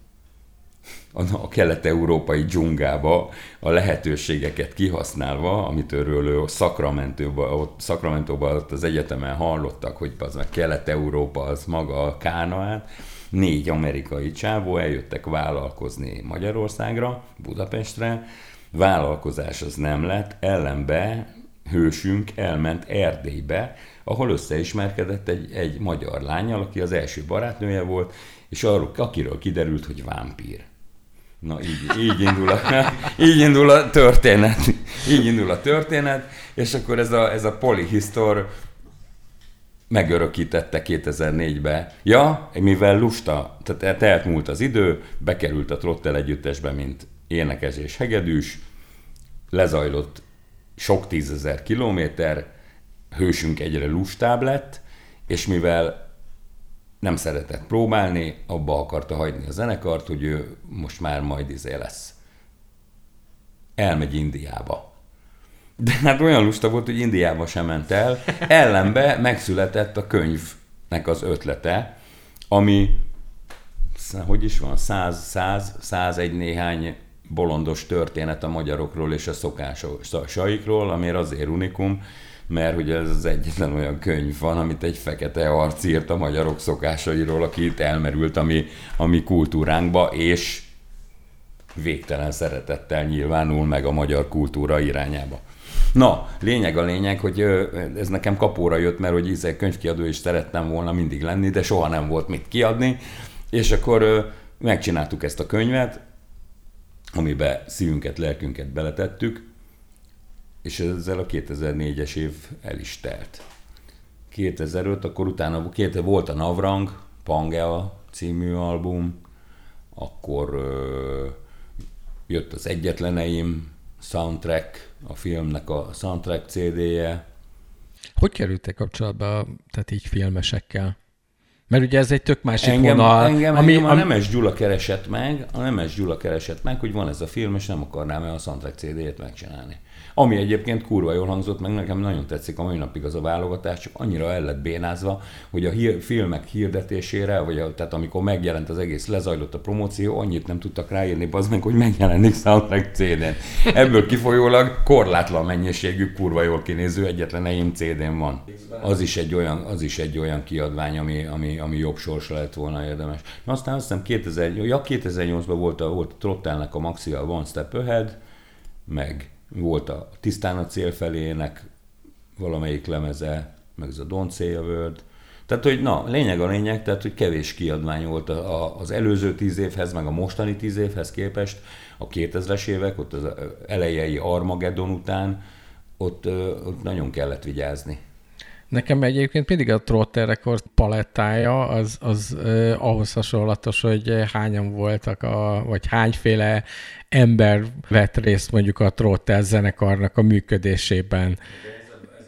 A kelet-európai dzsungába a lehetőségeket kihasználva, amit őről Szakramentóban, ott, Szakramentóban ott az egyetemen hallottak, hogy az meg Kelet-Európa az maga a Kánaán, négy amerikai csávó eljöttek vállalkozni Magyarországra, Budapestre, vállalkozás az nem lett, ellenbe hősünk elment Erdélybe, ahol összeismerkedett egy, egy magyar lányjal, aki az első barátnője volt, és arról, akiről kiderült, hogy vámpír. Na így, így, indul a, így indul a történet. Így indul a történet, és akkor ez a, ez a polihisztor megörökítette 2004-be. Ja, mivel lusta, tehát elmúlt az idő, bekerült a Trottel együttesbe, mint énekes és hegedűs, lezajlott sok tízezer kilométer, hősünk egyre lustább lett, és mivel nem szeretett próbálni, abba akarta hagyni a zenekart, hogy ő most már majd izé lesz. Elmegy Indiába. De hát olyan lusta volt, hogy Indiába sem ment el. Ellenbe megszületett a könyvnek az ötlete, ami hogy is van, száz, száz, száz egy néhány bolondos történet a magyarokról és a szokásaikról, ami azért unikum, mert ugye ez az egyetlen olyan könyv van, amit egy fekete arc írt a magyarok szokásairól, aki itt elmerült a mi, a mi kultúránkba, és végtelen szeretettel nyilvánul meg a magyar kultúra irányába. Na, lényeg a lényeg, hogy ez nekem kapóra jött, mert hogy íze könyvkiadó is szerettem volna mindig lenni, de soha nem volt mit kiadni, és akkor megcsináltuk ezt a könyvet, amiben szívünket, lelkünket beletettük, és ezzel a 2004-es év el is telt. 2005, akkor utána két, volt a Navrang, Pangea című album, akkor ö, jött az Egyetleneim soundtrack, a filmnek a soundtrack CD-je. Hogy kerültek kapcsolatba, tehát így filmesekkel? Mert ugye ez egy tök másik engem, vonal. Engem, ami, engem a Nemes Gyula keresett meg, a Nemes Gyula keresett meg, hogy van ez a film, és nem akarnám-e a soundtrack CD-t megcsinálni. Ami egyébként kurva jól hangzott, meg nekem nagyon tetszik a mai napig az a válogatás, csak annyira el lett bénázva, hogy a hír, filmek hirdetésére, vagy a, tehát amikor megjelent az egész, lezajlott a promóció, annyit nem tudtak ráírni, az meg, hogy megjelenik soundtrack CD-n. Ebből kifolyólag korlátlan mennyiségű, kurva jól kinéző egyetlen eim CD-n van. Az is egy olyan, az is egy olyan kiadvány, ami, ami, ami jobb sorsa lett volna érdemes. Aztán azt hiszem 2000, ja, 2008-ban volt a, volt a Trottelnek a Maxi a One Step Ahead, meg volt a Tisztán a cél felének valamelyik lemeze, meg ez a Don't Say a Word. Tehát, hogy na, lényeg a lényeg, tehát, hogy kevés kiadvány volt a, a, az előző tíz évhez, meg a mostani tíz évhez képest, a 2000-es évek, ott az elejei Armageddon után, ott, ott nagyon kellett vigyázni. Nekem egyébként mindig a Trotter Record palettája az, az eh, ahhoz hasonlatos, hogy hányan voltak, a, vagy hányféle ember vett részt mondjuk a Trotter zenekarnak a működésében.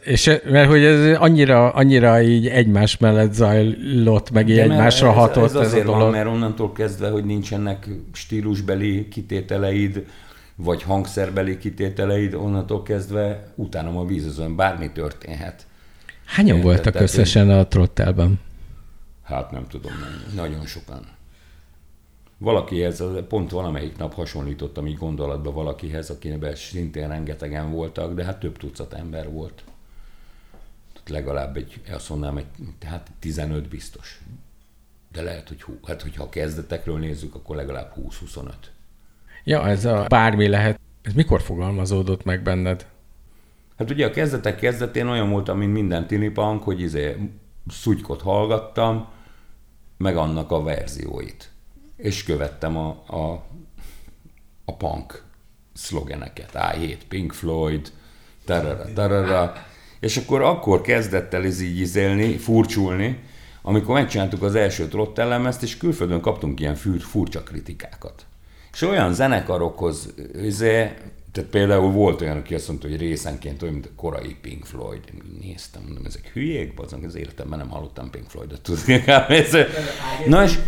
És mert hogy ez annyira, annyira így egymás mellett zajlott, meg így egymásra ez, hatott ez, ez, ez a dolog. Van, mert onnantól kezdve, hogy nincsenek stílusbeli kitételeid, vagy hangszerbeli kitételeid, onnantól kezdve utána a vízözön bármi történhet. Hányan Érted? voltak Tehát összesen én... a trottelben? Hát nem tudom, nagyon sokan. Valakihez, pont valamelyik nap hasonlítottam így gondolatba valakihez, akiben szintén rengetegen voltak, de hát több tucat ember volt. Tehát legalább egy, azt mondanám, egy, hát 15 biztos. De lehet, hogy hú, hát hogyha a kezdetekről nézzük, akkor legalább 20-25. Ja, ez a bármi lehet. Ez mikor fogalmazódott meg benned? Hát ugye a kezdetek kezdetén olyan voltam, mint minden tinipank, hogy izé szutykot hallgattam, meg annak a verzióit. És követtem a, a, a punk szlogeneket. I Pink Floyd, tarara, tarara. És akkor akkor kezdett el ez így izélni, furcsulni, amikor megcsináltuk az első trottellemezt, és külföldön kaptunk ilyen furcsa kritikákat. És olyan zenekarokhoz izé, tehát például volt olyan, aki azt mondta, hogy részenként olyan, mint a korai Pink Floyd. Én néztem, mondom, ezek hülyék, azok az életemben nem hallottam Pink Floydot. Tudni, Na és,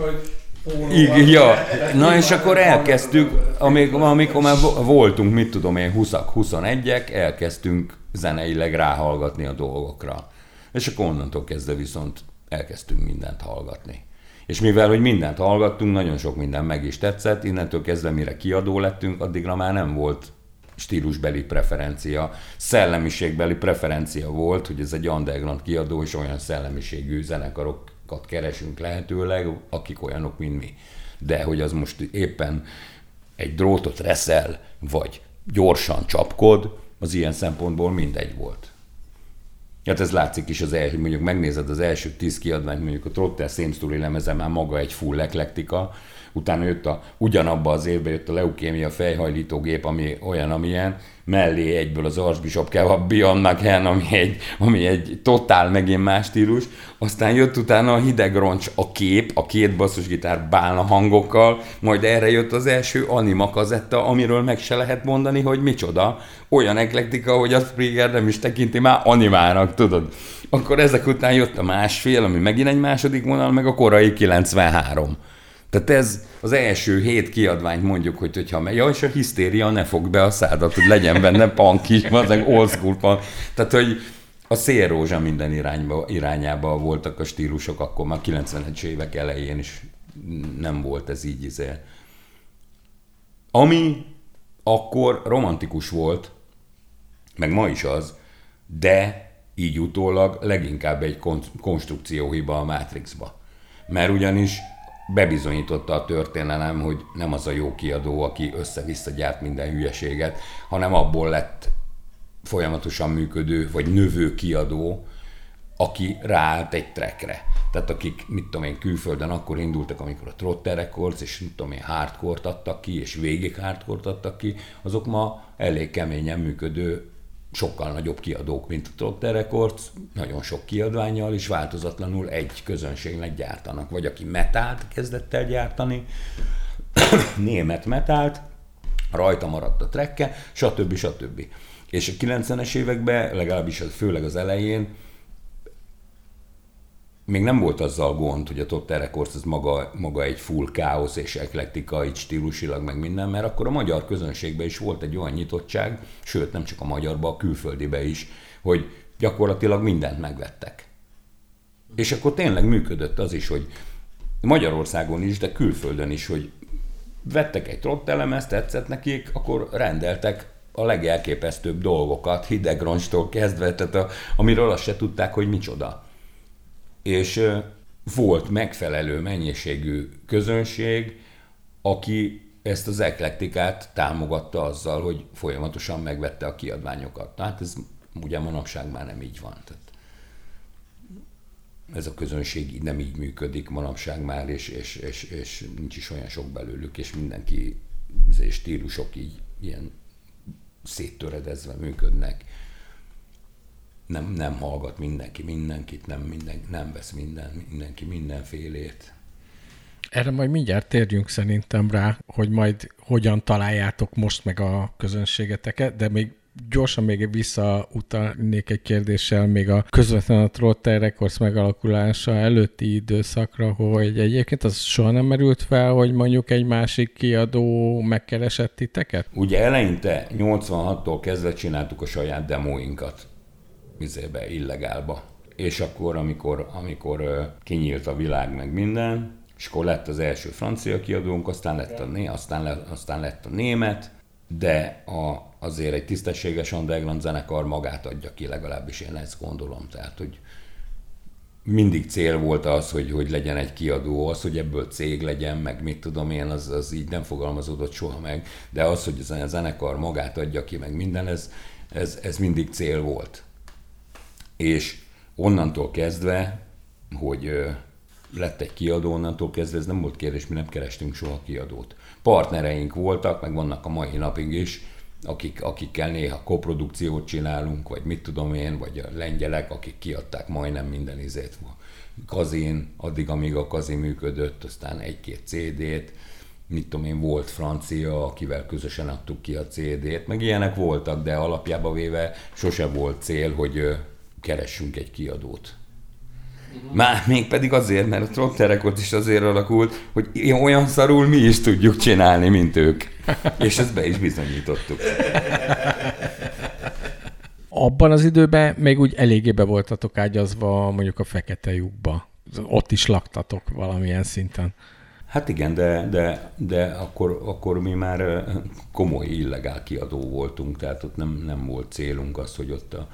igen, ja. Na és akkor elkezdtük, amikor, amikor már voltunk, mit tudom én, 20 21-ek, elkezdtünk zeneileg ráhallgatni a dolgokra. És akkor onnantól kezdve viszont elkezdtünk mindent hallgatni. És mivel, hogy mindent hallgattunk, nagyon sok minden meg is tetszett, innentől kezdve mire kiadó lettünk, addigra már nem volt stílusbeli preferencia, szellemiségbeli preferencia volt, hogy ez egy underground kiadó, és olyan szellemiségű zenekarokat keresünk lehetőleg, akik olyanok, mint mi. De hogy az most éppen egy drótot reszel, vagy gyorsan csapkod, az ilyen szempontból mindegy volt. Hát ez látszik is az első, mondjuk megnézed az első tíz kiadványt, mondjuk a Trotter Story lemeze már maga egy full eklektika, utána jött a, ugyanabba az évben jött a leukémia fejhajlítógép, ami olyan, amilyen, mellé egyből az Archbishop Kebab Beyond McHen, ami egy, ami egy totál megint más stílus, aztán jött utána a hideg roncs, a kép, a két basszusgitár bálna hangokkal, majd erre jött az első anima kazetta, amiről meg se lehet mondani, hogy micsoda. Olyan eklektika, hogy a Springer nem is tekinti már animának, tudod. Akkor ezek után jött a másfél, ami megint egy második vonal, meg a korai 93. Tehát ez az első hét kiadványt mondjuk, hogy hogyha megy, ja, és a hisztéria ne fog be a szádat, hogy legyen benne punk is, az old school punk. Tehát, hogy a szélrózsa minden irányba, irányába voltak a stílusok, akkor már 90-es évek elején is nem volt ez így izé. Ami akkor romantikus volt, meg ma is az, de így utólag leginkább egy konstrukcióhiba a Matrixba. Mert ugyanis bebizonyította a történelem, hogy nem az a jó kiadó, aki össze-vissza gyárt minden hülyeséget, hanem abból lett folyamatosan működő, vagy növő kiadó, aki ráállt egy trekre. Tehát akik, mit tudom én, külföldön akkor indultak, amikor a Trotter Records, és mit tudom én, hardcore adtak ki, és végig hardcore adtak ki, azok ma elég keményen működő sokkal nagyobb kiadók, mint a Trotter Records, nagyon sok kiadványjal is változatlanul egy közönségnek gyártanak. Vagy aki metált kezdett el gyártani, német metált, rajta maradt a trekke, stb. stb. És a 90-es években, legalábbis főleg az elején, még nem volt azzal gond, hogy a Top Records az maga, maga egy full káosz és eklektika, így stílusilag meg minden, mert akkor a magyar közönségben is volt egy olyan nyitottság, sőt nem csak a magyarban, a külföldibe is, hogy gyakorlatilag mindent megvettek. És akkor tényleg működött az is, hogy Magyarországon is, de külföldön is, hogy vettek egy trottelemezt, tetszett nekik, akkor rendeltek a legelképesztőbb dolgokat, hidegroncstól kezdve, tehát a, amiről azt se tudták, hogy micsoda és volt megfelelő mennyiségű közönség, aki ezt az eklektikát támogatta azzal, hogy folyamatosan megvette a kiadványokat. Tehát ez ugye manapság már nem így van. Tehát ez a közönség nem így működik manapság már, és, és, és, és nincs is olyan sok belőlük, és mindenki és stílusok így ilyen széttöredezve működnek nem, nem hallgat mindenki mindenkit, nem, minden, nem vesz minden, mindenki mindenfélét. Erre majd mindjárt térjünk szerintem rá, hogy majd hogyan találjátok most meg a közönségeteket, de még gyorsan még visszautalnék egy kérdéssel még a közvetlen a Trotter Records megalakulása előtti időszakra, hogy egyébként az soha nem merült fel, hogy mondjuk egy másik kiadó megkeresett titeket? Ugye eleinte 86-tól kezdve csináltuk a saját demóinkat vizébe, illegálba. És akkor, amikor, amikor kinyílt a világ meg minden, és akkor lett az első francia kiadónk, aztán lett a, né, aztán, le, aztán lett a német, de a, azért egy tisztességes underground zenekar magát adja ki, legalábbis én ezt gondolom. Tehát, hogy mindig cél volt az, hogy, hogy legyen egy kiadó, az, hogy ebből cég legyen, meg mit tudom én, az, az így nem fogalmazódott soha meg, de az, hogy a zenekar magát adja ki, meg minden, ez, ez, ez mindig cél volt és onnantól kezdve, hogy lett egy kiadó, onnantól kezdve ez nem volt kérdés, mi nem kerestünk soha kiadót. Partnereink voltak, meg vannak a mai napig is, akik, akikkel néha koprodukciót csinálunk, vagy mit tudom én, vagy a lengyelek, akik kiadták majdnem minden izét. Kazin, addig, amíg a Kazi működött, aztán egy-két CD-t, mit tudom én, volt francia, akivel közösen adtuk ki a CD-t, meg ilyenek voltak, de alapjába véve sose volt cél, hogy keressünk egy kiadót. Már még pedig azért, mert a Trotter is azért alakult, hogy olyan szarul mi is tudjuk csinálni, mint ők. És ezt be is bizonyítottuk. Abban az időben még úgy eléggé be voltatok ágyazva mondjuk a fekete lyukba. ott is laktatok valamilyen szinten. Hát igen, de, de, de akkor, akkor mi már komoly illegál kiadó voltunk, tehát ott nem, nem volt célunk az, hogy ott a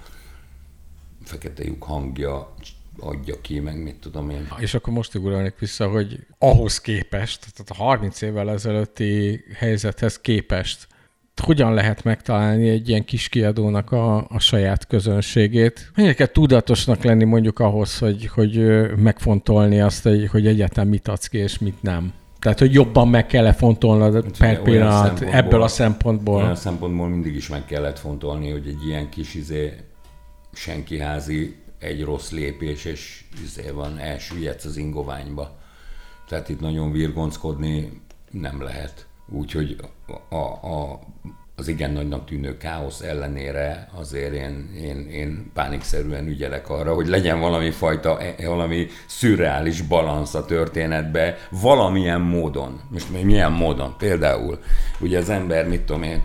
fekete lyuk hangja adja ki, meg mit tudom én. És akkor most ugorolnék vissza, hogy ahhoz képest, tehát a 30 évvel ezelőtti helyzethez képest, hogyan lehet megtalálni egy ilyen kis kiadónak a, a saját közönségét? Mennyire kell tudatosnak lenni mondjuk ahhoz, hogy, hogy megfontolni azt, hogy egyetem mit adsz ki, és mit nem? Tehát, hogy jobban meg kell fontolnod hát, per pillanat ebből a szempontból. Olyan szempontból mindig is meg kellett fontolni, hogy egy ilyen kis izé, senki házi egy rossz lépés, és izé van, elsüllyedsz az ingoványba. Tehát itt nagyon virgonckodni nem lehet. Úgyhogy a, a, az igen nagynak tűnő káosz ellenére azért én, én, én pánikszerűen ügyelek arra, hogy legyen valami fajta, valami szürreális balansz a történetbe, valamilyen módon. Most milyen módon? Például, ugye az ember, mit tudom én,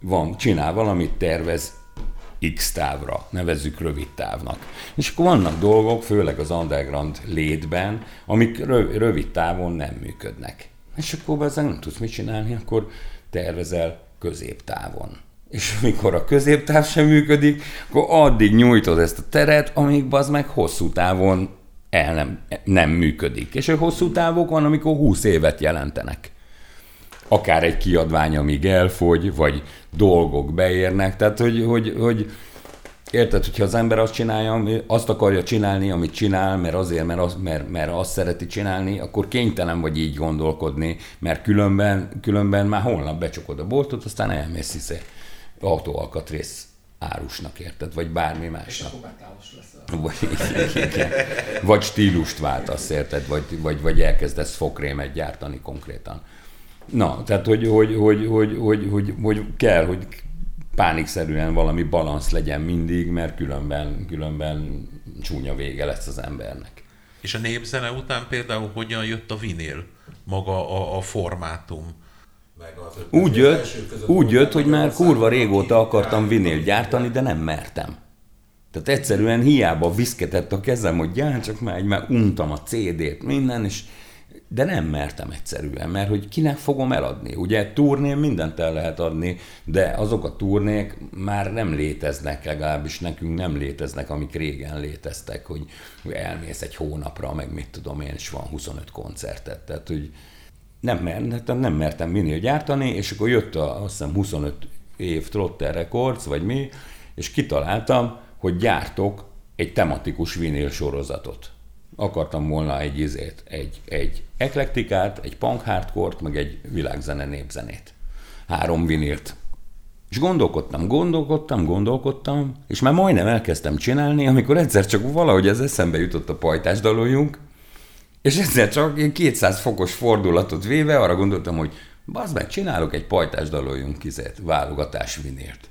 van, csinál valamit, tervez, X távra, nevezzük rövid távnak. És akkor vannak dolgok, főleg az underground létben, amik rövid távon nem működnek. És akkor ezzel nem tudsz mit csinálni, akkor tervezel középtávon. És amikor a középtáv sem működik, akkor addig nyújtod ezt a teret, amíg az meg hosszú távon el nem, nem működik. És a hosszú távok van, amikor 20 évet jelentenek. Akár egy kiadvány, amíg elfogy, vagy dolgok beérnek. Tehát, hogy, hogy, hogy Érted, hogyha az ember azt csinálja, azt akarja csinálni, amit csinál, mert azért, mert, az, mert, mert azt szereti csinálni, akkor kénytelen vagy így gondolkodni, mert különben, különben már holnap becsukod a boltot, aztán elmész hiszé autóalkatrész árusnak, érted? Vagy bármi másnak. Vagy, igen, vagy stílust váltasz, érted? Vagy, vagy, vagy elkezdesz fokrémet gyártani konkrétan. Na, tehát hogy, hogy, hogy, hogy, hogy, hogy, hogy kell, hogy pánikszerűen valami balansz legyen mindig, mert különben, különben csúnya vége lesz az embernek. És a népzene után például hogyan jött a vinél, maga a, a formátum? Meg az úgy jött, úgy jött, hogy már kurva régóta akartam vinél gyártani, de nem mertem. Tehát egyszerűen hiába viszketett a kezem, hogy gyártsak már, már untam a CD-t, minden, és de nem mertem egyszerűen, mert hogy kinek fogom eladni. Ugye turnén mindent el lehet adni, de azok a turnék már nem léteznek, legalábbis nekünk nem léteznek, amik régen léteztek, hogy elmész egy hónapra, meg mit tudom én, és van 25 koncertet. Tehát, hogy nem, mertem, nem mertem minél gyártani, és akkor jött a, azt hiszem 25 év Trotter Records, vagy mi, és kitaláltam, hogy gyártok egy tematikus vinél sorozatot akartam volna egy izét, egy, egy eklektikát, egy punk hardcore meg egy világzene népzenét. Három vinilt. És gondolkodtam, gondolkodtam, gondolkodtam, és már majdnem elkezdtem csinálni, amikor egyszer csak valahogy ez eszembe jutott a pajtás daloljunk, és egyszer csak 200 fokos fordulatot véve arra gondoltam, hogy bazd meg, csinálok egy pajtás daloljunk kizet, válogatás vinilt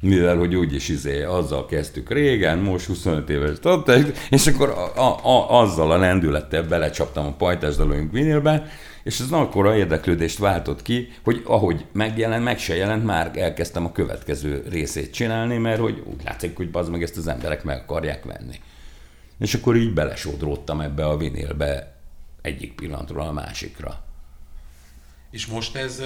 mivel hogy úgyis izé, azzal kezdtük régen, most 25 éves és akkor a, a, azzal a lendülettel belecsaptam a pajtás dalóink vinilbe, és ez akkor a érdeklődést váltott ki, hogy ahogy megjelent, meg se jelent, már elkezdtem a következő részét csinálni, mert hogy úgy látszik, hogy az meg ezt az emberek meg akarják venni. És akkor így belesodródtam ebbe a vinilbe egyik pillanatról a másikra. És most ez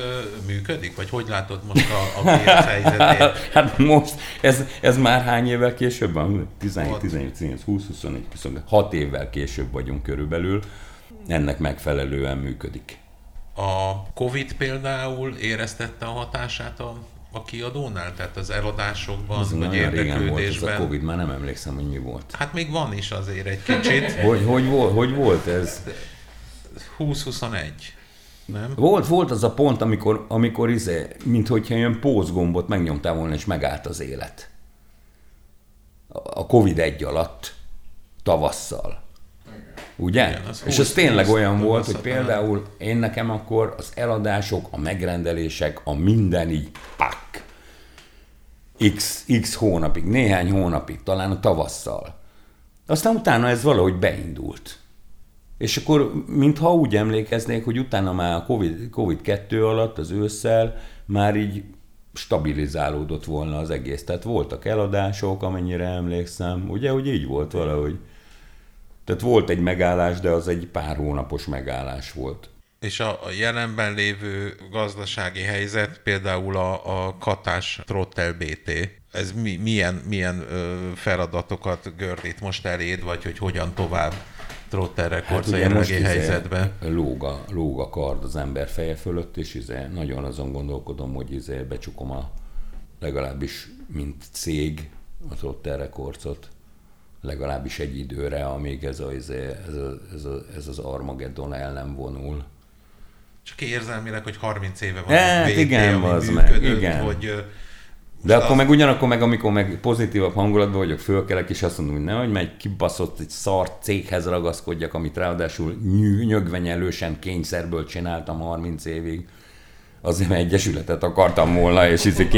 működik? Vagy hogy látod most a, a piac helyzetét? hát most, ez, ez már hány évvel később van? 17, 18, 19, 20, 21, 22, 6 évvel később vagyunk körülbelül. Ennek megfelelően működik. A Covid például éreztette a hatását a, a kiadónál? Tehát az eladásokban, ez vagy érdeklődésben? Volt ez a Covid, már nem emlékszem, hogy mi volt. Hát még van is azért egy kicsit. hogy, hogy, volt, hogy volt ez? 20-21. Nem? Volt, volt az a pont, amikor, amikor izé, mint hogyha ilyen pózgombot megnyomtál volna, és megállt az élet. A Covid egy alatt, tavasszal. Ugye? Igen, az és ez tényleg olyan volt, hogy például én nekem akkor az eladások, a megrendelések, a minden így pak. X, X hónapig, néhány hónapig, talán a tavasszal. Aztán utána ez valahogy beindult. És akkor, mintha úgy emlékeznék, hogy utána már a COVID, COVID-2 alatt, az ősszel már így stabilizálódott volna az egész. Tehát voltak eladások, amennyire emlékszem. Ugye, hogy így volt valahogy. Tehát volt egy megállás, de az egy pár hónapos megállás volt. És a, jelenben lévő gazdasági helyzet, például a, a Katás Trottel BT, ez mi, milyen, milyen feladatokat gördít most eléd, vagy hogy hogyan tovább Trotter Records hát jelenlegi izé helyzetben? Lóg a, lóg a kard az ember feje fölött, és izé, nagyon azon gondolkodom, hogy izé becsukom a legalábbis mint cég a Trotter Recordsot legalábbis egy időre, amíg ez, a, izé, ez, a, ez, a, ez az Armageddon el nem vonul. Csak érzelmileg, hogy 30 éve van. Hát, igen, az meg, igen. Hogy, de akkor meg ugyanakkor meg, amikor meg pozitívabb hangulatban vagyok, fölkelek, és azt mondom, hogy nehogy meg kibaszott egy szart céghez ragaszkodjak, amit ráadásul nyögvenyelősen kényszerből csináltam 30 évig. Azért, mert egyesületet akartam volna, és hiszik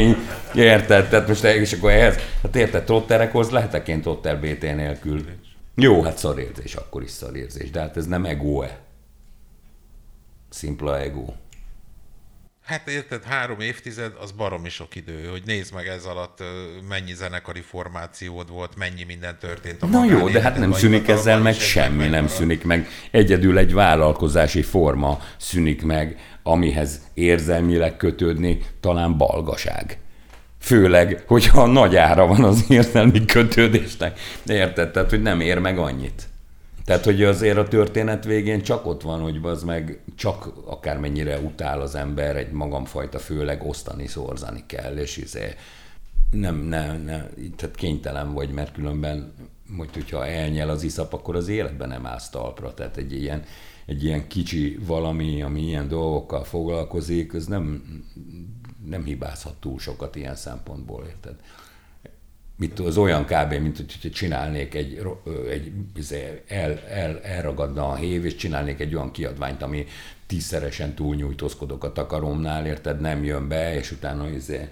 érted? Tehát most és akkor ehhez, hát érted, Trotterekhoz lehetek én Trotter BT nélkül. Jó, hát szarérzés, akkor is szarérzés, de hát ez nem ego-e. Szimpla ego. Hát érted, három évtized, az baromi sok idő, hogy nézd meg ez alatt mennyi zenekari formációd volt, mennyi minden történt. A Na jó, de hát nem szűnik ezzel meg semmi, nem szűnik meg. Egyedül egy vállalkozási forma szűnik meg, amihez érzelmileg kötődni talán balgaság. Főleg, hogyha nagy ára van az érzelmi kötődésnek. Érted? Tehát, hogy nem ér meg annyit. Tehát, hogy azért a történet végén csak ott van, hogy az meg csak akármennyire utál az ember, egy magamfajta főleg osztani, szorzani kell, és izé, nem, nem, nem, tehát kénytelen vagy, mert különben, hogy hogyha elnyel az iszap, akkor az életben nem állsz talpra. Tehát egy ilyen, egy ilyen kicsi valami, ami ilyen dolgokkal foglalkozik, az nem, nem hibázhat túl sokat ilyen szempontból, érted? Mit, az olyan kb. mint hogy csinálnék egy, egy izé, el, el, elragadna a hév, és csinálnék egy olyan kiadványt, ami tízszeresen túlnyújtózkodok a takaromnál, érted, nem jön be, és utána izé,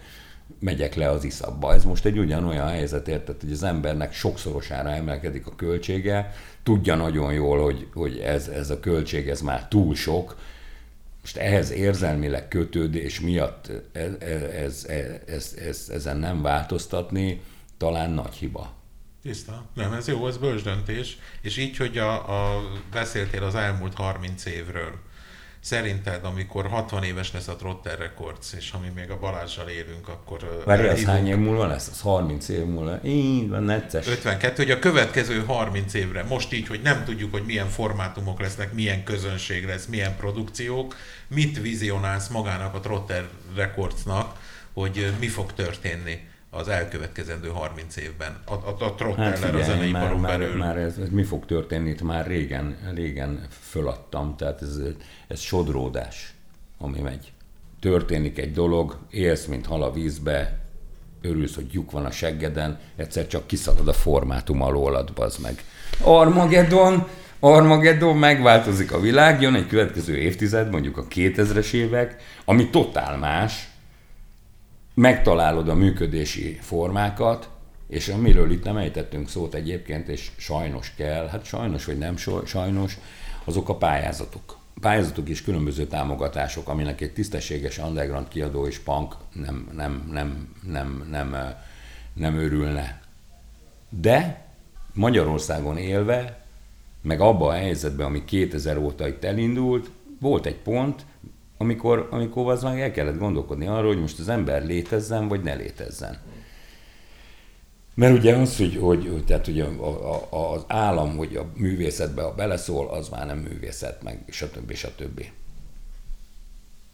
megyek le az iszabba. Ez most egy ugyanolyan helyzet, érted, hogy az embernek sokszorosára emelkedik a költsége, tudja nagyon jól, hogy, hogy ez, ez a költség ez már túl sok, most ehhez érzelmileg kötődés miatt ez, ez, ez, ez, ezen nem változtatni, talán nagy hiba. Tiszta. Nem, ez jó, ez bölcs döntés. És így, hogy a, a, beszéltél az elmúlt 30 évről, Szerinted, amikor 60 éves lesz a Trotter Records, és ami még a Balázsral élünk, akkor... Várj, ez hány év múlva lesz? Az 30 év múlva. Így van, necces. 52, hogy a következő 30 évre, most így, hogy nem tudjuk, hogy milyen formátumok lesznek, milyen közönség lesz, milyen produkciók, mit vizionálsz magának a Trotter Recordsnak, hogy mi fog történni? Az elkövetkezendő 30 évben? A, a, a Trotteller hát a zeneiparon már, belül. Már, már ez, ez, mi fog történni, itt már régen, régen föladtam, tehát ez, ez sodródás, ami megy. Történik egy dolog, élsz, mint hal a vízbe, örülsz, hogy lyuk van a seggeden, egyszer csak kiszalad a formátum alólad, bazd meg. Armageddon, Armageddon, megváltozik a világ, jön egy következő évtized, mondjuk a 2000-es évek, ami totál más, megtalálod a működési formákat, és amiről itt nem ejtettünk szót egyébként, és sajnos kell, hát sajnos vagy nem sajnos, azok a pályázatok. Pályázatok és különböző támogatások, aminek egy tisztességes underground kiadó és punk nem, nem, nem, nem, nem, nem örülne. De Magyarországon élve, meg abban a helyzetben, ami 2000 óta itt elindult, volt egy pont, amikor, amikor az meg el kellett gondolkodni arról, hogy most az ember létezzen, vagy ne létezzen. Mert ugye az, hogy, hogy tehát ugye a, a, az állam, hogy a művészetbe a beleszól, az már nem művészet, meg stb. stb.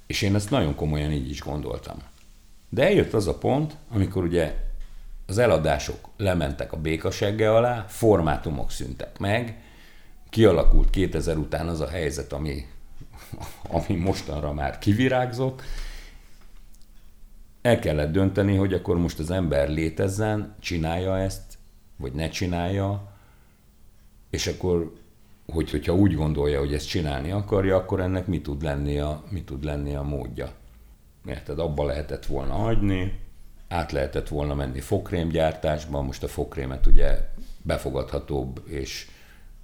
És én ezt nagyon komolyan így is gondoltam. De eljött az a pont, amikor ugye az eladások lementek a békasegge alá, formátumok szüntek meg, kialakult 2000 után az a helyzet, ami ami mostanra már kivirágzott, el kellett dönteni, hogy akkor most az ember létezzen, csinálja ezt, vagy ne csinálja, és akkor, hogy, hogyha úgy gondolja, hogy ezt csinálni akarja, akkor ennek mi tud lenni a, mi tud lenni a módja. Érted, abba lehetett volna hagyni, át lehetett volna menni fokrémgyártásba, most a fokrémet ugye befogadhatóbb és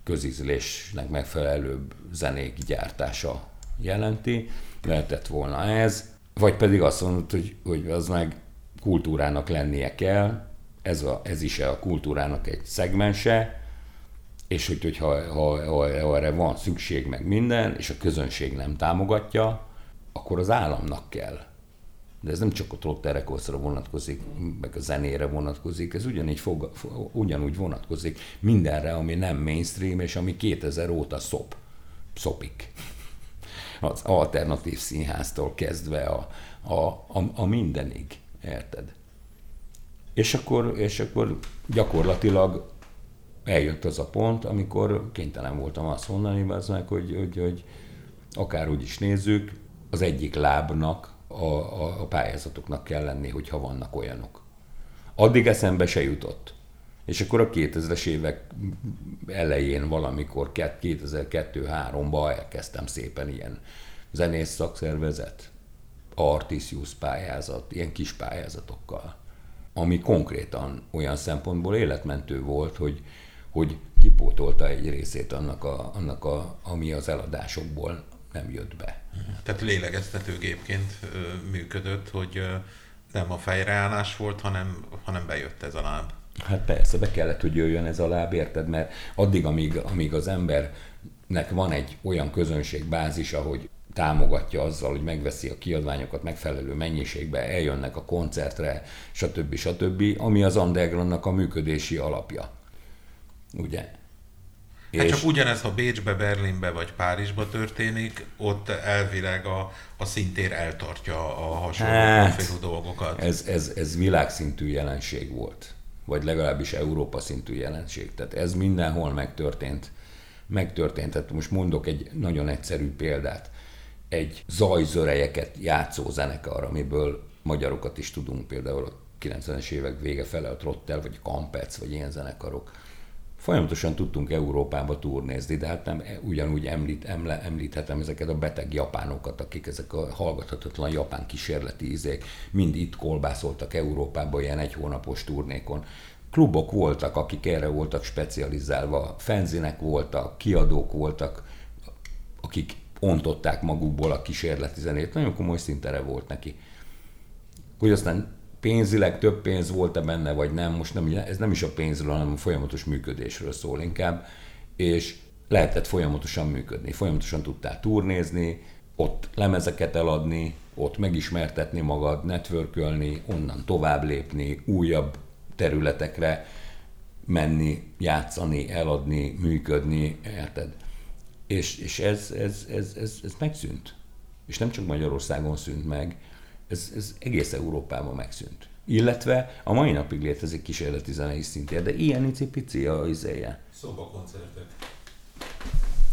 közízlésnek megfelelőbb zenék gyártása jelenti, lehetett volna ez, vagy pedig azt mondod, hogy, hogy az meg kultúrának lennie kell, ez, a, ez is a kultúrának egy szegmense, és hogy, hogy ha, ha, ha, erre van szükség, meg minden, és a közönség nem támogatja, akkor az államnak kell. De ez nem csak a trotterekoszra vonatkozik, meg a zenére vonatkozik, ez ugyanígy fog, ugyanúgy vonatkozik mindenre, ami nem mainstream, és ami 2000 óta szop, szopik. Az alternatív színháztól kezdve a, a, a, a mindenig, érted? És akkor, és akkor gyakorlatilag eljött az a pont, amikor kénytelen voltam azt mondani, meg, hogy, hogy, hogy akárhogy is nézzük, az egyik lábnak a, a, a pályázatoknak kell lenni, hogyha vannak olyanok. Addig eszembe se jutott. És akkor a 2000-es évek elején valamikor 2002-3-ban elkezdtem szépen ilyen zenész szakszervezet, Artisius pályázat, ilyen kis pályázatokkal, ami konkrétan olyan szempontból életmentő volt, hogy, hogy kipótolta egy részét annak, a, annak a, ami az eladásokból nem jött be. Tehát lélegeztetőgépként működött, hogy nem a fejreállás volt, hanem, hanem bejött ez a láb. Hát persze, be kellett, hogy jöjjön ez a láb, érted? Mert addig, amíg, amíg az embernek van egy olyan közönségbázis, ahogy támogatja azzal, hogy megveszi a kiadványokat megfelelő mennyiségbe, eljönnek a koncertre, stb. stb., ami az undergroundnak a működési alapja. Ugye? Hát és... csak ugyanez, ha Bécsbe, Berlinbe vagy Párizsba történik, ott elvileg a, a szintér eltartja a hasonló hát, dolgokat. Ez, ez, ez világszintű jelenség volt, vagy legalábbis Európa szintű jelenség. Tehát ez mindenhol megtörtént. Megtörtént. Tehát most mondok egy nagyon egyszerű példát. Egy zajzörejeket játszó zenekar, amiből magyarokat is tudunk, például a 90-es évek vége fele a Trottel, vagy Kampec, vagy ilyen zenekarok Folyamatosan tudtunk Európába turnézni, de hát nem ugyanúgy említ, emle, említhetem ezeket a beteg japánokat, akik ezek a hallgathatatlan japán kísérleti izék mind itt kolbászoltak Európába ilyen egy hónapos turnékon. Klubok voltak, akik erre voltak specializálva, fenzinek voltak, kiadók voltak, akik ontották magukból a kísérleti zenét. Nagyon komoly szintere volt neki. Hogy aztán pénzileg több pénz volt-e benne, vagy nem, most nem, ez nem is a pénzről, hanem a folyamatos működésről szól inkább, és lehetett folyamatosan működni, folyamatosan tudtál turnézni, ott lemezeket eladni, ott megismertetni magad, networkölni, onnan tovább lépni, újabb területekre menni, játszani, eladni, működni, érted? És, és ez, ez, ez, ez, ez megszűnt. És nem csak Magyarországon szűnt meg, ez, ez egész Európában megszűnt. Illetve a mai napig létezik kísérleti zenei szintén, de ilyen icipici a izéje. koncertek.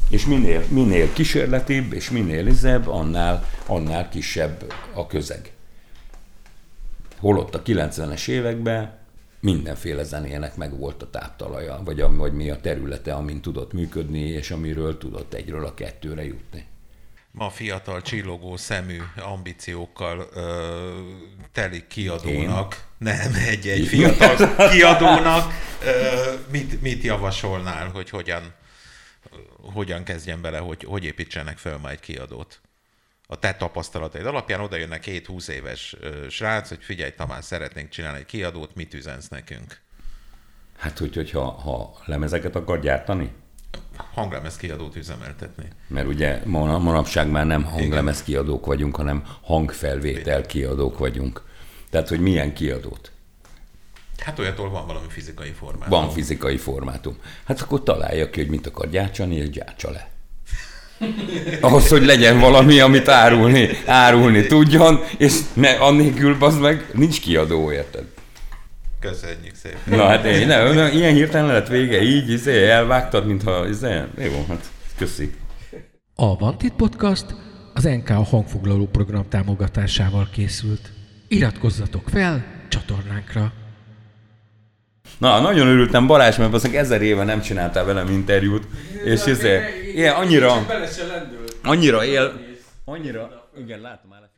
És minél, minél kísérletibb és minél izebb, annál, annál kisebb a közeg. Holott a 90-es években mindenféle zenének meg volt a táptalaja, vagy, a, vagy mi a területe, amin tudott működni, és amiről tudott egyről a kettőre jutni ma fiatal csillogó szemű ambíciókkal ö, teli kiadónak, Én? nem egy-egy fiatal kiadónak, ö, mit, mit javasolnál, hogy hogyan, hogyan kezdjen bele, hogy, hogy építsenek fel ma egy kiadót? A te tapasztalataid alapján oda jönnek két 20 éves ö, srác, hogy figyelj Tamás, szeretnénk csinálni egy kiadót, mit üzensz nekünk? Hát úgy, hogyha ha lemezeket akar gyártani, hanglemez kiadót üzemeltetni. Mert ugye manapság már nem hanglemez kiadók vagyunk, hanem hangfelvétel kiadók vagyunk. Tehát, hogy milyen kiadót? Hát olyatól van valami fizikai formátum. Van fizikai formátum. Hát akkor találja ki, hogy mit akar gyártsani, és gyártsa le. Ahhoz, hogy legyen valami, amit árulni, árulni tudjon, és ne, annélkül az meg nincs kiadó, érted? Köszönjük szépen. Na hát én, ne, ne, ilyen hirtelen lett vége, így izé, elvágtad, mintha izé, jó, hát köszi. A Vantit Podcast az NK hangfoglaló program támogatásával készült. Iratkozzatok fel csatornánkra. Na, nagyon örültem Balázs, mert aztán ezer éve nem csináltál velem interjút, és izé, ilyen annyira, annyira él, annyira, igen, látom már.